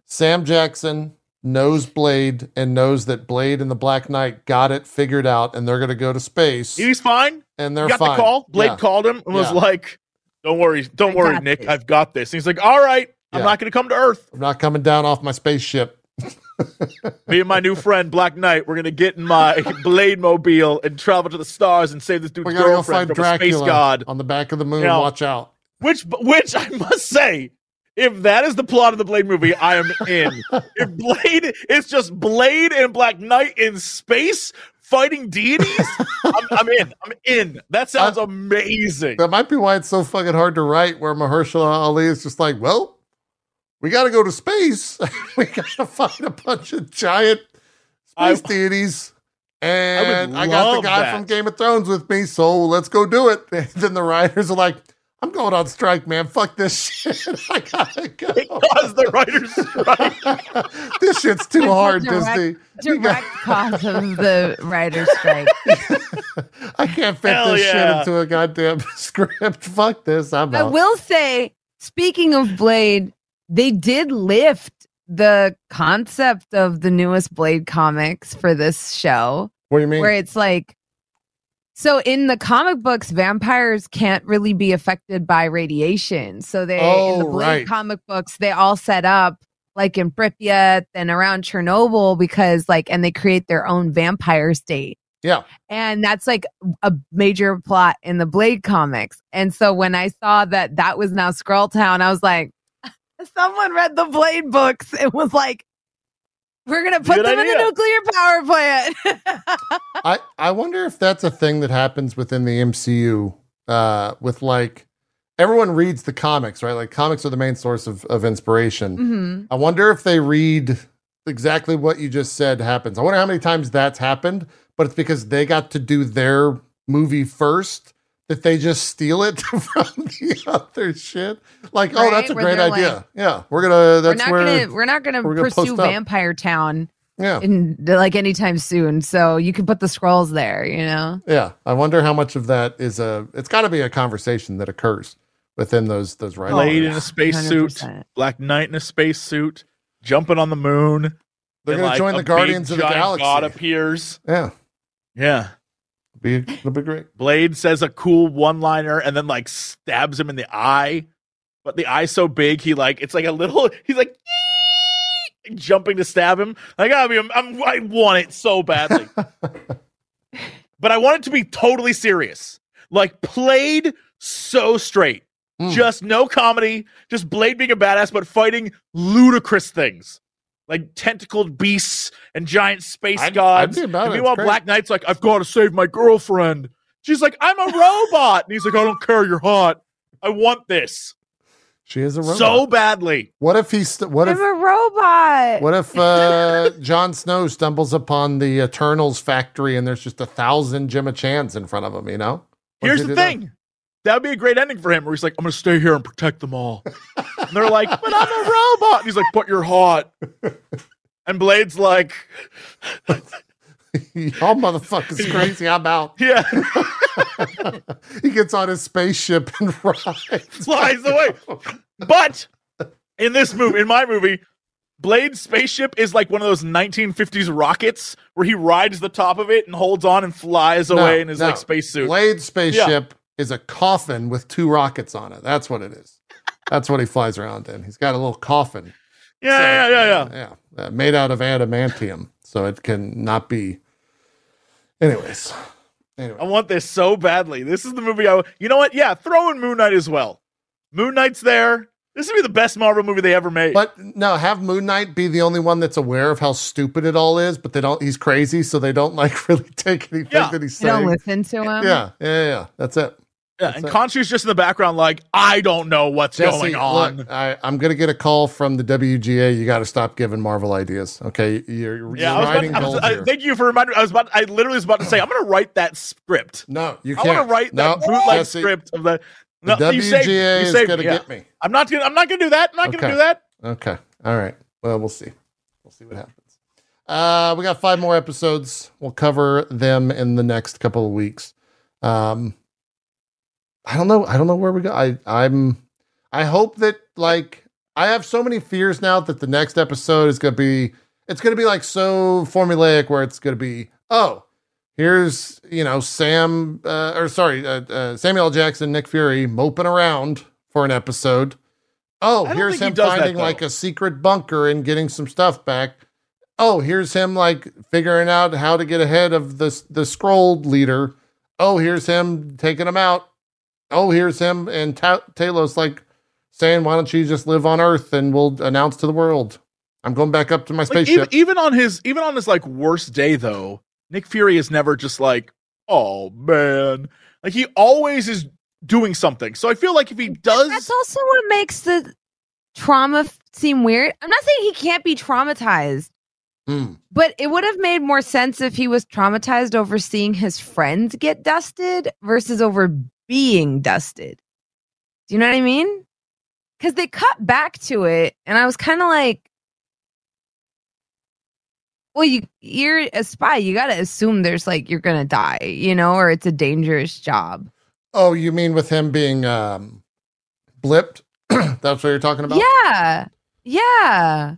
Sam Jackson knows Blade and knows that Blade and the Black Knight got it figured out and they're gonna go to space He's fine. and they're got fine. the call. Blade Yeah. called him and was like, don't worry, don't I worry, Nick. this. I've got this. And he's like, all right, I'm not going to come to Earth. I'm not coming down off my spaceship. Me and my new friend Black Knight, we're gonna get in my blade mobile and travel to the stars and save this dude's We gotta go girlfriend find from a space god. on the back of the moon. You know, Watch out. Which, which I must say, if that is the plot of the Blade movie, I am in. if Blade is just Blade and Black Knight in space fighting deities, I'm, I'm in. I'm in. That sounds amazing. That might be why it's so fucking hard to write. Where Mahershala Ali is just like, well, we got to go to space. we got to find a bunch of giant I- space deities. And would I, got the guy that. from Game of Thrones with me, so let's go do it. And then the writers are like, I'm going on strike, man. Fuck this shit. I gotta go. It caused the writer's strike. this shit's too It's hard, direct- Disney. You got- Direct cause of the writer's strike. I can't fit Hell this shit into a goddamn script. Fuck this. I'm I out. will say, speaking of Blade, they did lift the concept of the newest Blade comics for this show, what do you mean? where it's like, so in the comic books, vampires can't really be affected by radiation. So they, in the Oh, Blade right. comic books, they all set up like in Pripyat and around Chernobyl because like, and they create their own vampire state. Yeah. And that's like a major plot in the Blade comics. And so when I saw that that was now Skrull Town, I was like, someone read the Blade books and was like, we're going to put Good them in idea. a nuclear power plant. I, I wonder if that's a thing that happens within the MCU uh, with like everyone reads the comics, right? Like comics are the main source of, of inspiration. Mhm. I wonder if they read exactly what you just said happens. I wonder how many times that's happened, but it's because they got to do their movie first that they just steal it from the other shit. Like, oh, that's a Where great idea. like, yeah, we're gonna. We're That's not where. gonna we're not gonna we're gonna pursue. Vampire Town yeah, in like anytime soon. So you can put the Skrulls there, you know. yeah. I wonder how much of that is a. It's got to be a conversation that occurs within those those writers. Blade in a spacesuit, Black Knight in a spacesuit, jumping on the moon. They're gonna like, join the Guardians big of the Galaxy. God appears. Yeah, Yeah. Be it'll be great. Blade says a cool one liner and then like stabs him in the eye. But the eye's so big, he like it's like a little. He's like "Yee!" jumping to stab him. Like I mean, I'm, I want it so badly, but I want it to be totally serious. Like played so straight, Mm. just no comedy, just Blade being a badass, but fighting ludicrous things. Like tentacled beasts and giant space I'd- I'd gods. be about And meanwhile, Black Knight's like, I've got to save my girlfriend. She's like, I'm a robot. And he's like, I don't care. You're hot. I want this She is a robot. so badly. what if he's st- what if I'm a robot. What if uh, Jon Snow stumbles upon the Eternals factory and there's just a thousand Gemma Chans in front of him? You know. What Here's the thing. That would be a great ending for him where he's like, I'm going to stay here and protect them all. and they're like, but I'm a robot. And he's like, but you're hot. And Blade's like? Y'all motherfuckers crazy. I'm out. yeah, he gets on his spaceship and rides. flies away. But in this movie, in my movie, Blade's spaceship is like one of those 1950s rockets where he rides the top of it and holds on and flies No, away in his no. like spacesuit. Blade's spaceship is a coffin with two rockets on it. That's what it is. That's what he flies around in. He's got a little coffin. Yeah, So, yeah, yeah, yeah. yeah. Uh, made out of adamantium, so it can not be. Anyways, anyway, I want this so badly. This is the movie I. You know what? Yeah, throw in Moon Knight as well. Moon Knight's there. This would be the best Marvel movie they ever made. But no, have Moon Knight be the only one that's aware of how stupid it all is, but they don't. He's crazy, so they don't like really take anything Yeah. that he's you don't listen to him. Yeah, yeah, yeah, yeah. That's it. Yeah, that's and it. Khonshu's just in the background, like I don't know what's Jesse, going on. look, I, I'm gonna get a call from the WGA. You got to stop giving Marvel ideas. Okay, you're, yeah, you're I was writing about, I was, I, thank you for reminding me. I was about. I literally was about to say I'm going to write that script. no, you I can't. want to write no, that bootleg Jesse, script of the. The No, you WGA saved, you is saved gonna yeah. get me. I'm not gonna. I'm not gonna do that. I'm not Okay. gonna do that. Okay. All right. Well, we'll see. We'll see what happens. Uh, we got five more episodes. We'll cover them in the next couple of weeks. Um, I don't know. I don't know where we go. I, I'm. I hope that like I have so many fears now that the next episode is going to be. It's going to be like so formulaic where it's going to be. Oh, here's you know Sam uh, or sorry uh, uh, Samuel L. Jackson, Nick Fury moping around for an episode. Oh, here's think he him that, finding like a secret bunker and getting some stuff back. Oh, here's him like figuring out how to get ahead of the the Skrull leader. Oh, here's him taking him out. Oh, here's him and Ta- Talos like saying, "Why don't you just live on Earth and we'll announce to the world I'm going back up to my Like, even, spaceship." even on his even on his like worst day though, Nick Fury is never just like, oh man. Like he always is doing something. So I feel like if he does That's also what makes the trauma f- seem weird. I'm not saying he can't be traumatized, Hmm. but it would have made more sense if he was traumatized over seeing his friends get dusted versus over being dusted. Do you know what I mean? Because they cut back to it, and I was kind of like, well, you you're a spy. You got to assume there's like you're gonna die, you know, or it's a dangerous job. Oh, you mean with him being um blipped? That's what you're talking about? Yeah, yeah.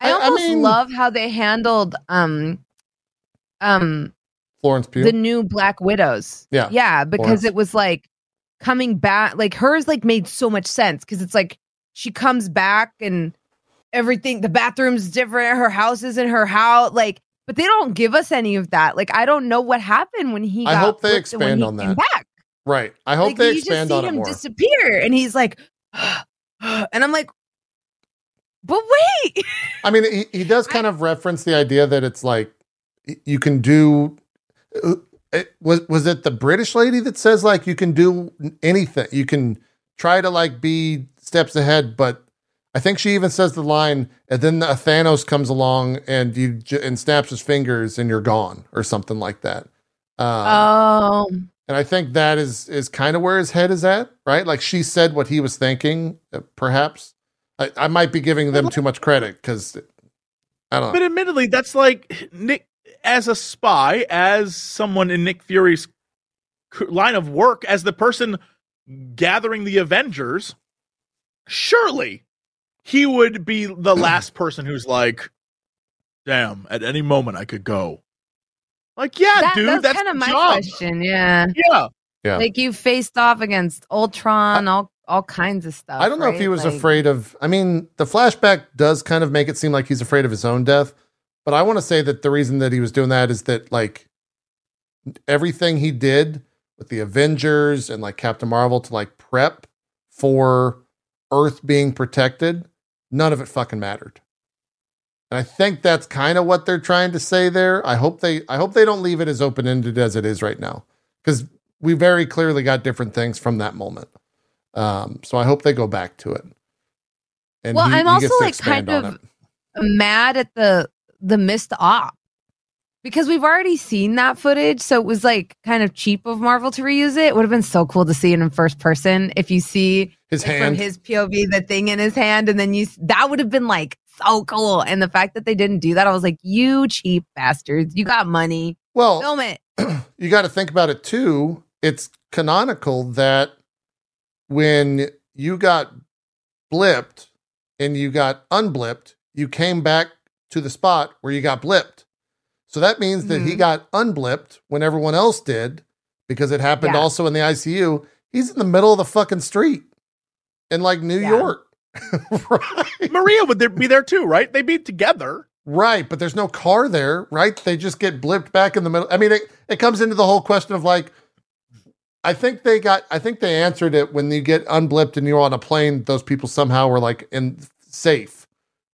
I, I- I almost mean- love how they handled um um Florence Pugh. the new Black Widows. Yeah. Yeah, because Florence. it was like coming back like hers like made so much sense because it's like she comes back and everything the bathroom's different, her house is in her house, like but they don't give us any of that. Like I don't know what happened when he I hope they expand he on that. Back. right. I hope like, they you expand just see on it him more. disappear and he's like and I'm like but wait. I mean, he, he does kind of reference the idea that it's like you can do. Uh, It, was was it the British lady that says like you can do anything? You can try to like be steps ahead, but I think she even says the line, and then a Thanos comes along and you and snaps his fingers and you're gone or something like that. Um, Oh. and I think that is is kind of where his head is at, right? Like she said what he was thinking, uh, perhaps. I, I might be giving them too much credit because I don't know. But admittedly, that's like Nick as a spy, as someone in Nick Fury's line of work, as the person gathering the Avengers. Surely, he would be the last person who's like, "Damn, at any moment I could go." Like, yeah, that, dude, that's, that's kind of my job. question. Yeah. Yeah, Yeah. Like you faced off against Ultron, all all kinds of stuff. I don't know if he was Like, afraid of. I mean, the flashback does kind of make it seem like he's afraid of his own death, but I want to say that the reason that he was doing that is that like everything he did with the Avengers and like Captain Marvel to like prep for Earth being protected, none of it fucking mattered. And I think that's kind of what they're trying to say there. I hope they I hope they don't leave it as open ended as it is right now. Because we very clearly got different things from that moment. Um, so I hope they go back to it. And Well, he- I'm he also, like, kind of- mad at the the missed op because we've already seen that footage, so it was like kind of cheap of Marvel to reuse it. It would have been so cool to see it in first person. If you see his like, from hand. his POV the thing in his hand, and then you that would have been like so cool. And the fact that they didn't do that, I was like, you cheap bastards! You got money, well, film it. you got to think about it too. It's canonical that when you got blipped and you got unblipped, you came back to the spot where you got blipped. So that means that he Mhm. got unblipped when everyone else did because it happened Yeah. also in the ICU. He's in the middle of the fucking street in like New Yeah. York. right. Maria would be there too, right? They'd be together. Right, but there's no car there, right? They just get blipped back in the middle. I mean, it, it comes into the whole question of like, I think they got, I think they answered it when you get unblipped and you're on a plane. Those people somehow were like in safe,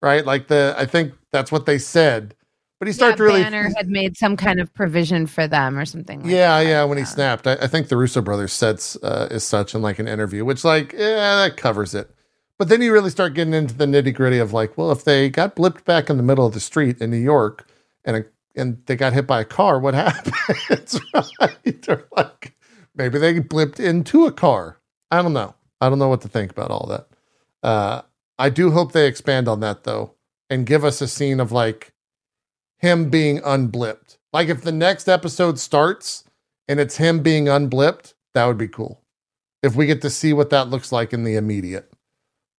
right? Like the, I think that's what they said. But he started yeah, really, Banner had made some kind of provision for them or something. Like yeah, that. yeah. When he snapped, I, I think the Russo brothers said uh, as such in like an interview, which like, yeah, that covers it. But then you really start getting into the nitty gritty of like, well, if they got blipped back in the middle of the street in New York and a, and they got hit by a car, what happens? right? Or like maybe they blipped into a car. I don't know. I don't know what to think about all that. Uh, I do hope they expand on that though and give us a scene of like him being unblipped. Like if the next episode starts and it's him being unblipped, that would be cool. If we get to see what that looks like in the immediate.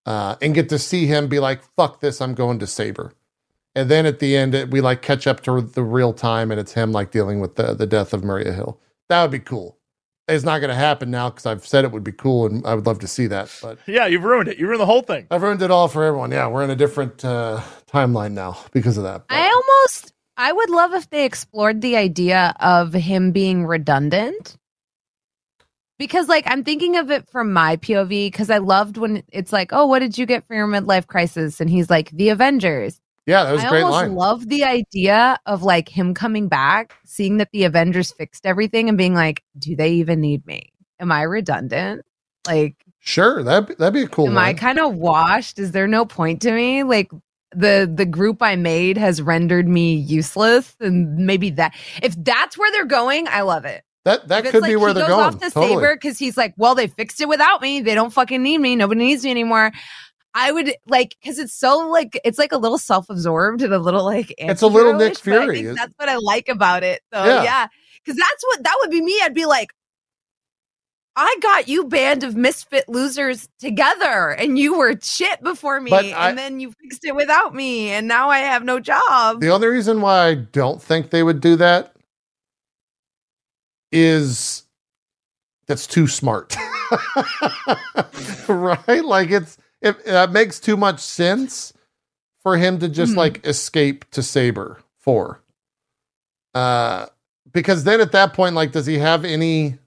Uh, and get to see him be like, fuck this, I'm going to Saber. And then at the end, it, we like catch up to the real time and it's him like dealing with the, the death of Maria Hill. That would be cool. It's not going to happen now because I've said it would be cool and I would love to see that. But Yeah, you've ruined it. You ruined the whole thing. I've ruined it all for everyone. Yeah, we're in a different uh, timeline now because of that. But- I almost I would love if they explored the idea of him being redundant. Because like I'm thinking of it from my POV because I loved when it's like, "Oh, what did you get for your midlife crisis?" and he's like, "The Avengers." yeah, that was a I great line I almost line. love the idea of like him coming back, seeing that the Avengers fixed everything and being like, "Do they even need me? Am I redundant? Like Sure, that'd be, that'd be a cool am I kind of washed? Is there no point to me? Like the the group I made has rendered me useless, and maybe that if that's where they're going, I love it. That that could like be where he they're going. off totally. saber because he's like, well, they fixed it without me. They don't fucking need me. Nobody needs me anymore. I would like because it's so like it's like a little self-absorbed and a little like It's a little Nick Fury. think that's what I like about it. So Yeah. yeah, because that's what that would be me. I'd be like, I got you, band of misfit losers, together, and you were shit before me, I- and then you fixed it without me, and now I have no job. The only reason why I don't think they would do that is that's too smart. right? Like it's it that makes too much sense for him to just Mhm. like escape to Saber for. Uh because then at that point like does he have any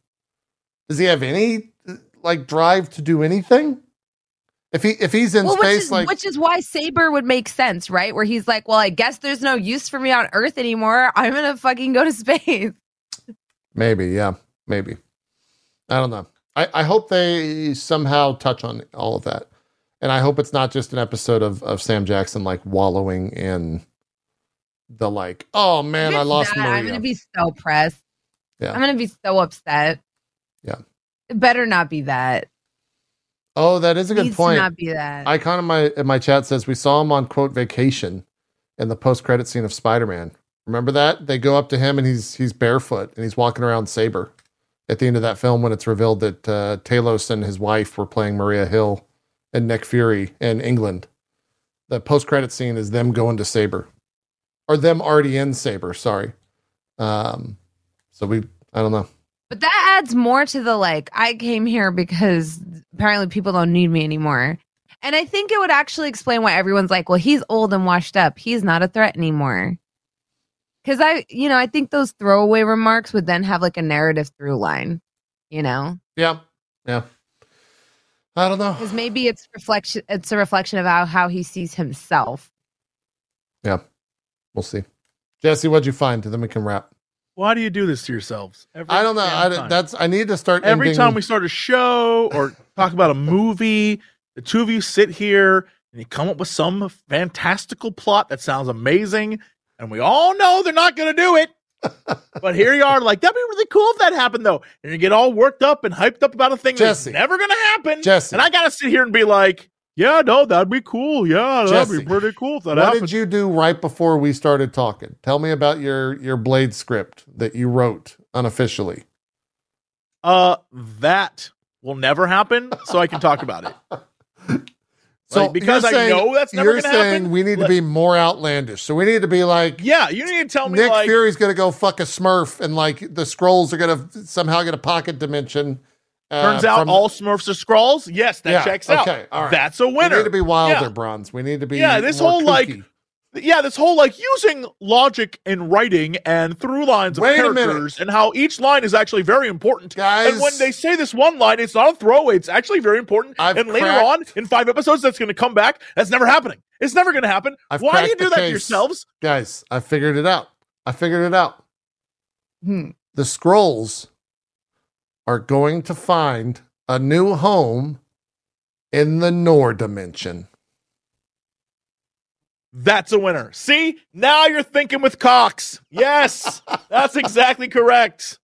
does he have any like drive to do anything? If he if he's in well, which space is, like which is why Saber would make sense, right? Where he's like, "Well, I guess there's no use for me on Earth anymore. I'm gonna fucking go to space." Maybe, yeah, maybe. I don't know. I, I hope they somehow touch on all of that. And I hope it's not just an episode of, of Sam Jackson like wallowing in the like, oh man, If I lost that, I'm gonna be so pressed. Yeah. I'm gonna be so upset. Yeah. It better not be that. oh, that is a good Needs point. to not be that. Icon in my in my chat says we saw him on quote vacation in the post credit scene of Spider Man. Remember that? They go up to him and he's he's barefoot and he's walking around Saber at the end of that film when it's revealed that uh, Talos and his wife were playing Maria Hill and Nick Fury in England. The post credit scene is them going to Saber, or them already in Saber. Sorry. Um, so we I don't know. But that adds more to the like. I came here because apparently people don't need me anymore. And I think it would actually explain why everyone's like, "Well, he's old and washed up. He's not a threat anymore." Because I, you know, I think those throwaway remarks would then have like a narrative through line. You know, Yeah, yeah. I don't know. because maybe it's reflection. It's a reflection of how how he sees himself. Yeah. We'll see. Jesse, what'd you find? Then we can wrap. Why do you do this to yourselves? I don't know. I, that's I need to start every ending- time we start a show or talk about a movie, the two of you sit here and you come up with some fantastical plot that sounds amazing, and we all know they're not going to do it. but here you are, like that'd be really cool if that happened, though. And you get all worked up and hyped up about a thing Jesse. that's never going to happen. Jesse. And I got to sit here and be like, "Yeah, no, that'd be cool. Yeah, that'd Jesse, be pretty cool if that what happened." did you do right before we started talking? Tell me about your your Blade script that you wrote unofficially. uh, that will never happen, so I can talk about it. So Like, because you're I saying- know that's never you're saying happen. we need to be more outlandish. So we need to be like Yeah, you need to tell me Nick like Fury's going to go fuck a Smurf, and like the Skrulls are going to somehow get a pocket dimension. Uh, Turns out from- all Smurfs are Skrulls. Yes, that Yeah, checks out. okay, all right. That's a winner. We winner. need to be wilder, Yeah. Bronze. We need to be Yeah, this more whole, like, yeah, this whole like using logic in writing and through lines of Wait characters and how each line is actually very important. guys. And when they say this one line, it's not a throwaway. It's actually very important. I've and later cracked- on, in five episodes, that's going to come back. That's never happening. It's never going to happen. I've Why do you do the that to yourselves? guys, I figured it out. I figured it out. Hmm. the Skrulls are going to find a new home in the Nor dimension. That's a winner. See, now you're thinking with Cox. Yes, that's exactly correct.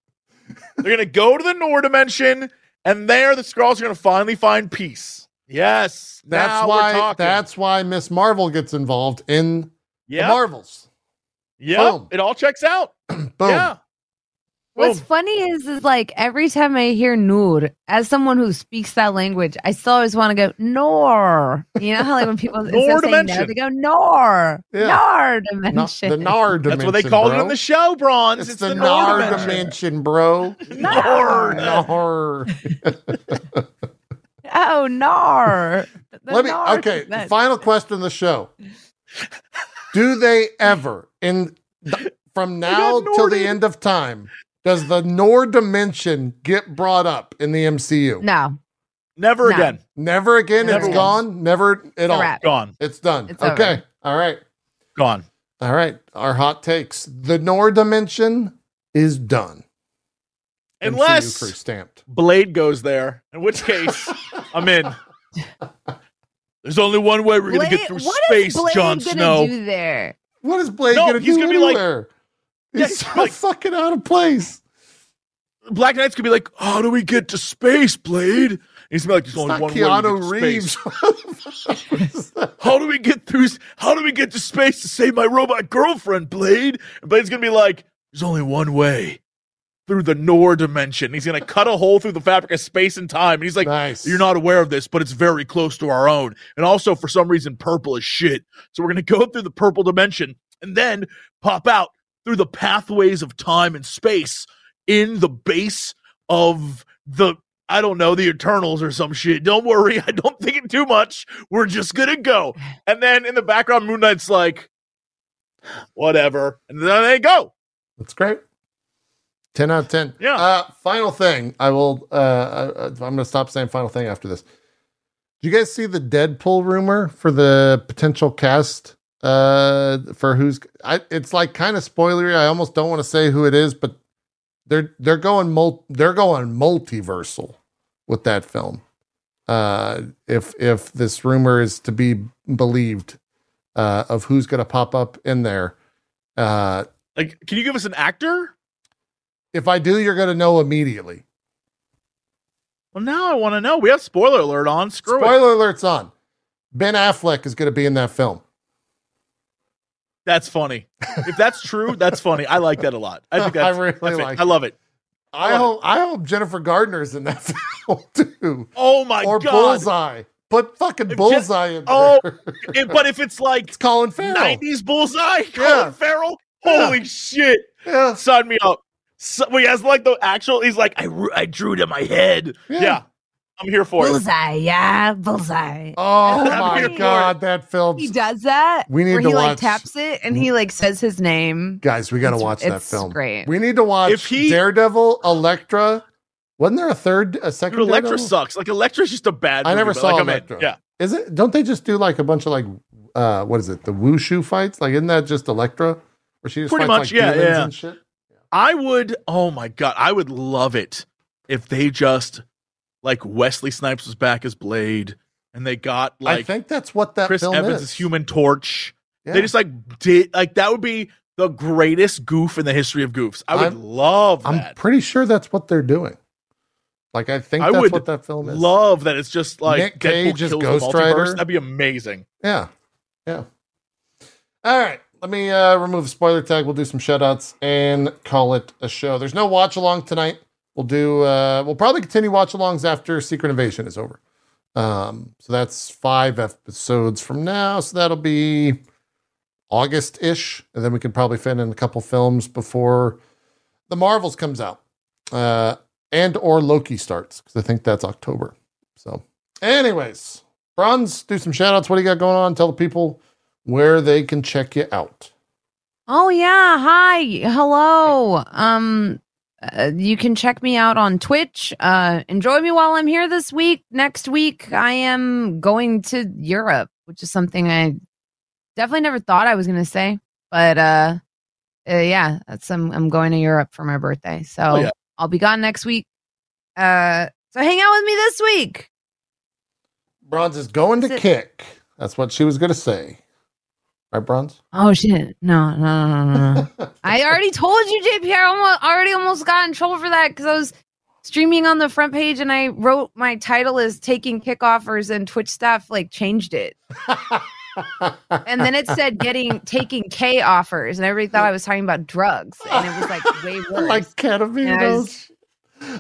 They're going to go to the Nor dimension, and there the Skrulls are going to finally find peace. Yes, That's why that's why Miss Marvel gets involved in the Marvels. yeah. It all checks out. Boom. Yeah, What's Boom. funny is, is like every time I hear Noor, as someone who speaks that language, I still always want to go Nor. You know how like when people instead Nor of saying no, dimension. they go Nor, Yeah. Nor No- dimension. the Nar dimension. that's what they call bro. it in the show, Bronze. It's, It's, the, the, Nar Nor dimension, dimension. bro. Nor. Nar. oh Nor. The Let me. Nor Okay. dimension. Final question of the show. Do they ever, in th- from now till the end of time, does the Nor dimension get brought up in the MCU? No, Never No. again. Never again. Never it's once. gone. Never at It's all. wrap. Gone. It's done. It's okay. over. All right. Gone. All right. Our hot takes. The Nor dimension is done. MCU crew Unless stamped. Blade goes there, in which case I'm in. There's only one way we're gonna get through what is space, Blade Jon gonna Snow. do there? What is Blade No, gonna he's do gonna be like- anywhere? Yeah, so like- fucking out of place. Black Knight's gonna be like, "How do we get to space, Blade?" And he's gonna be like, "There's It's only one way to Keanu to Reeves. space. How do we get through? How do we get to space to save my robot girlfriend, Blade?" And Blade's gonna be like, "There's only one way." Through the Nor dimension. He's gonna cut a hole through the fabric of space and time. And he's like, nice. You're not aware of this, but it's very close to our own. And also, for some reason, purple is shit. So we're going to go through the purple dimension and then pop out through the pathways of time and space in the base of the, I don't know, the Eternals or some shit. Don't worry. I don't think it too much. We're just to go. And then in the background, Moon Knight's like, whatever. And then they go. That's great. 10 out of 10. Yeah. Uh, final thing. I will, uh, I, I'm going to stop saying final thing after this. Do you guys see the Deadpool rumor for the potential cast? Uh, for who's, I, it's like kind of spoilery. I almost don't want to say who it is, but they're, they're going mul, they're going multiversal with that film. Uh, if, if this rumor is to be believed, uh, of who's going to pop up in there. Uh, Like, can you give us an actor? if I do, you're going to know immediately. Well, now I want to know. We have spoiler alert on. Screw it. Spoiler alert's on. Ben Affleck is going to be in that film. That's funny. If that's true, that's funny. I like that a lot. I think that's I really that's it. like I love it. I love hope I hope Jennifer Garner's in that film too, Oh my or god! Or Bullseye. Put fucking If Bullseye in oh, there. Oh, If- but if it's like it's Colin Farrell. '90s bullseye, Yeah. Colin Farrell, holy shit! Yeah, Sign me up. So, well, he has like the actual. He's like, I, I drew it in my head. Yeah. Yeah, I'm here for it. Bullseye, yeah, bullseye. Oh my god, that film. He does that. We need where to he like watch- taps it and he like says his name. Guys, we got to It's- watch that it's film. great. We need to watch If he- Daredevil, Elektra. Wasn't there a third, a Dude, second? Elektra Daredevil? sucks. Like Elektra's just a bad. I movie, never saw like, I'm. Elektra. Yeah, Is it? Don't they just do like a bunch of like, uh, what is it? The wushu fights? Like, isn't that just Elektra? Where she just Pretty fights much, like yeah, demons yeah. and shit. I would. Oh my god, I would love it if they just like Wesley Snipes was back as Blade, and they got like I think that's what that Chris Evans is. as Human Torch. Yeah. They just like did like that would be the greatest goof in the history of goofs. I would I'm- love I'm pretty sure that's what they're doing. Like, I think I that's would what that film is. Love that it's just like Nick Deadpool Cage the Ghost. Rider. That'd be amazing. Yeah. Yeah. All right. Let me uh, remove the spoiler tag. We'll do some shout outs and call it a show. There's no watch along tonight. We'll do, uh, we'll probably continue watch alongs after Secret Invasion is over. Um, so that's five episodes from now. So that'll be August ish. And then we can probably fit in a couple films before the Marvels comes out. Uh, and or Loki starts because I think that's October. So, anyways, Bronze, do some shout outs. What do you got going on? Tell the people where they can check you out. Oh yeah, hi, hello. Um, uh, you can check me out on Twitch. Uh, enjoy me while I'm here this week. Next week, I am going to Europe, which is something I definitely never thought I was going to say, but uh, uh, yeah, that's I'm I'm going to Europe for my birthday, so Oh, yeah. I'll be gone next week. Uh, so hang out with me this week. Bronze is going to it- kick. That's what she was going to say. Right, Bronze? Oh shit! No, no, no, no, no. I already told you, JP. I almost, already almost got in trouble for that because I was streaming on the front page and I wrote my title as taking kick offers and Twitch staff like changed it. And then it said getting taking K offers and everybody thought I was talking about drugs and it was like way worse. like ketamine. I was-.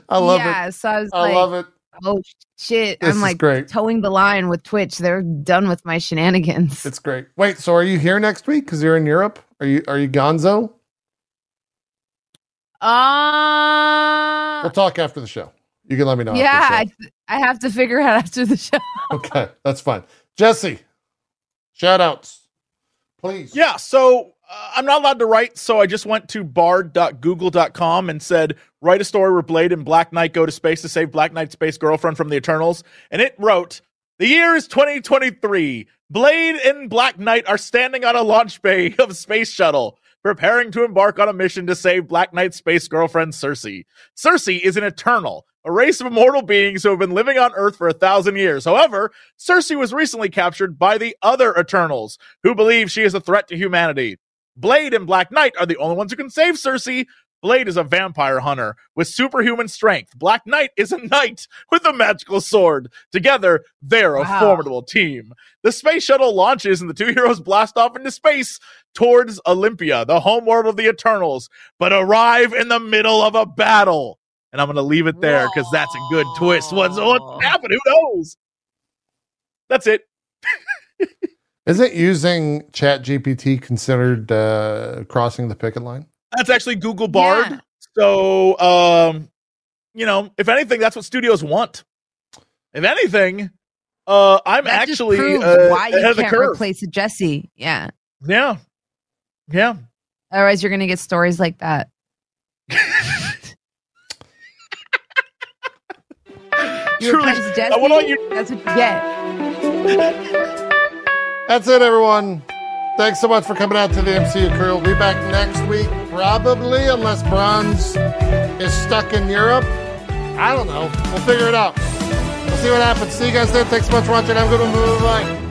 I love yeah, it. so I was I like, love it. Oh shit. This I'm like great. toeing the line with Twitch. They're done with my shenanigans. It's great. Wait, so are you here next week? Because you're in Europe. Are you? Are you Gonzo? Uh We'll talk after the show. You can let me know. after the yeah, show. I, I have to figure out after the show. Okay, that's fine. Jesse, shout outs, please. Yeah, so Uh, I'm not allowed to write, so I just went to bard.google.com and said, write a story where Blade and Black Knight go to space to save Black Knight's space girlfriend from the Eternals. And it wrote, the year is 2023. Blade and Black Knight are standing on a launch bay of a space shuttle, preparing to embark on a mission to save Black Knight's space girlfriend, Cersei. Cersei is an Eternal, a race of immortal beings who have been living on Earth for a thousand years. However, Cersei was recently captured by the other Eternals, who believe she is a threat to humanity. Blade and Black Knight are the only ones who can save Cersei, Blade is a vampire hunter with superhuman strength. Black Knight is a knight with a magical sword. Together, they're a Wow. formidable team. The space shuttle launches and the two heroes blast off into space towards Olympia, the homeworld of the Eternals, but arrive in the middle of a battle. And I'm going to leave it there because that's a good twist. What's, what's happened? Who knows? That's it. Isn't using Chat GPT considered uh, crossing the picket line? That's actually Google Bard. Yeah. So, um, you know, if anything, that's what studios want. If anything, uh, I'm That actually proves uh, why ahead you can't replace a Jesse. Yeah. yeah, yeah. Otherwise, you're gonna get stories like that. Truly, Jesse. I want you- That's what you get. That's it, everyone. Thanks so much for coming out to the MCU crew. We'll be back next week, probably, unless Bronze is stuck in Europe. I don't know. We'll figure it out. We'll see what happens. See you guys then. Thanks so much for watching. Have a good one. Bye.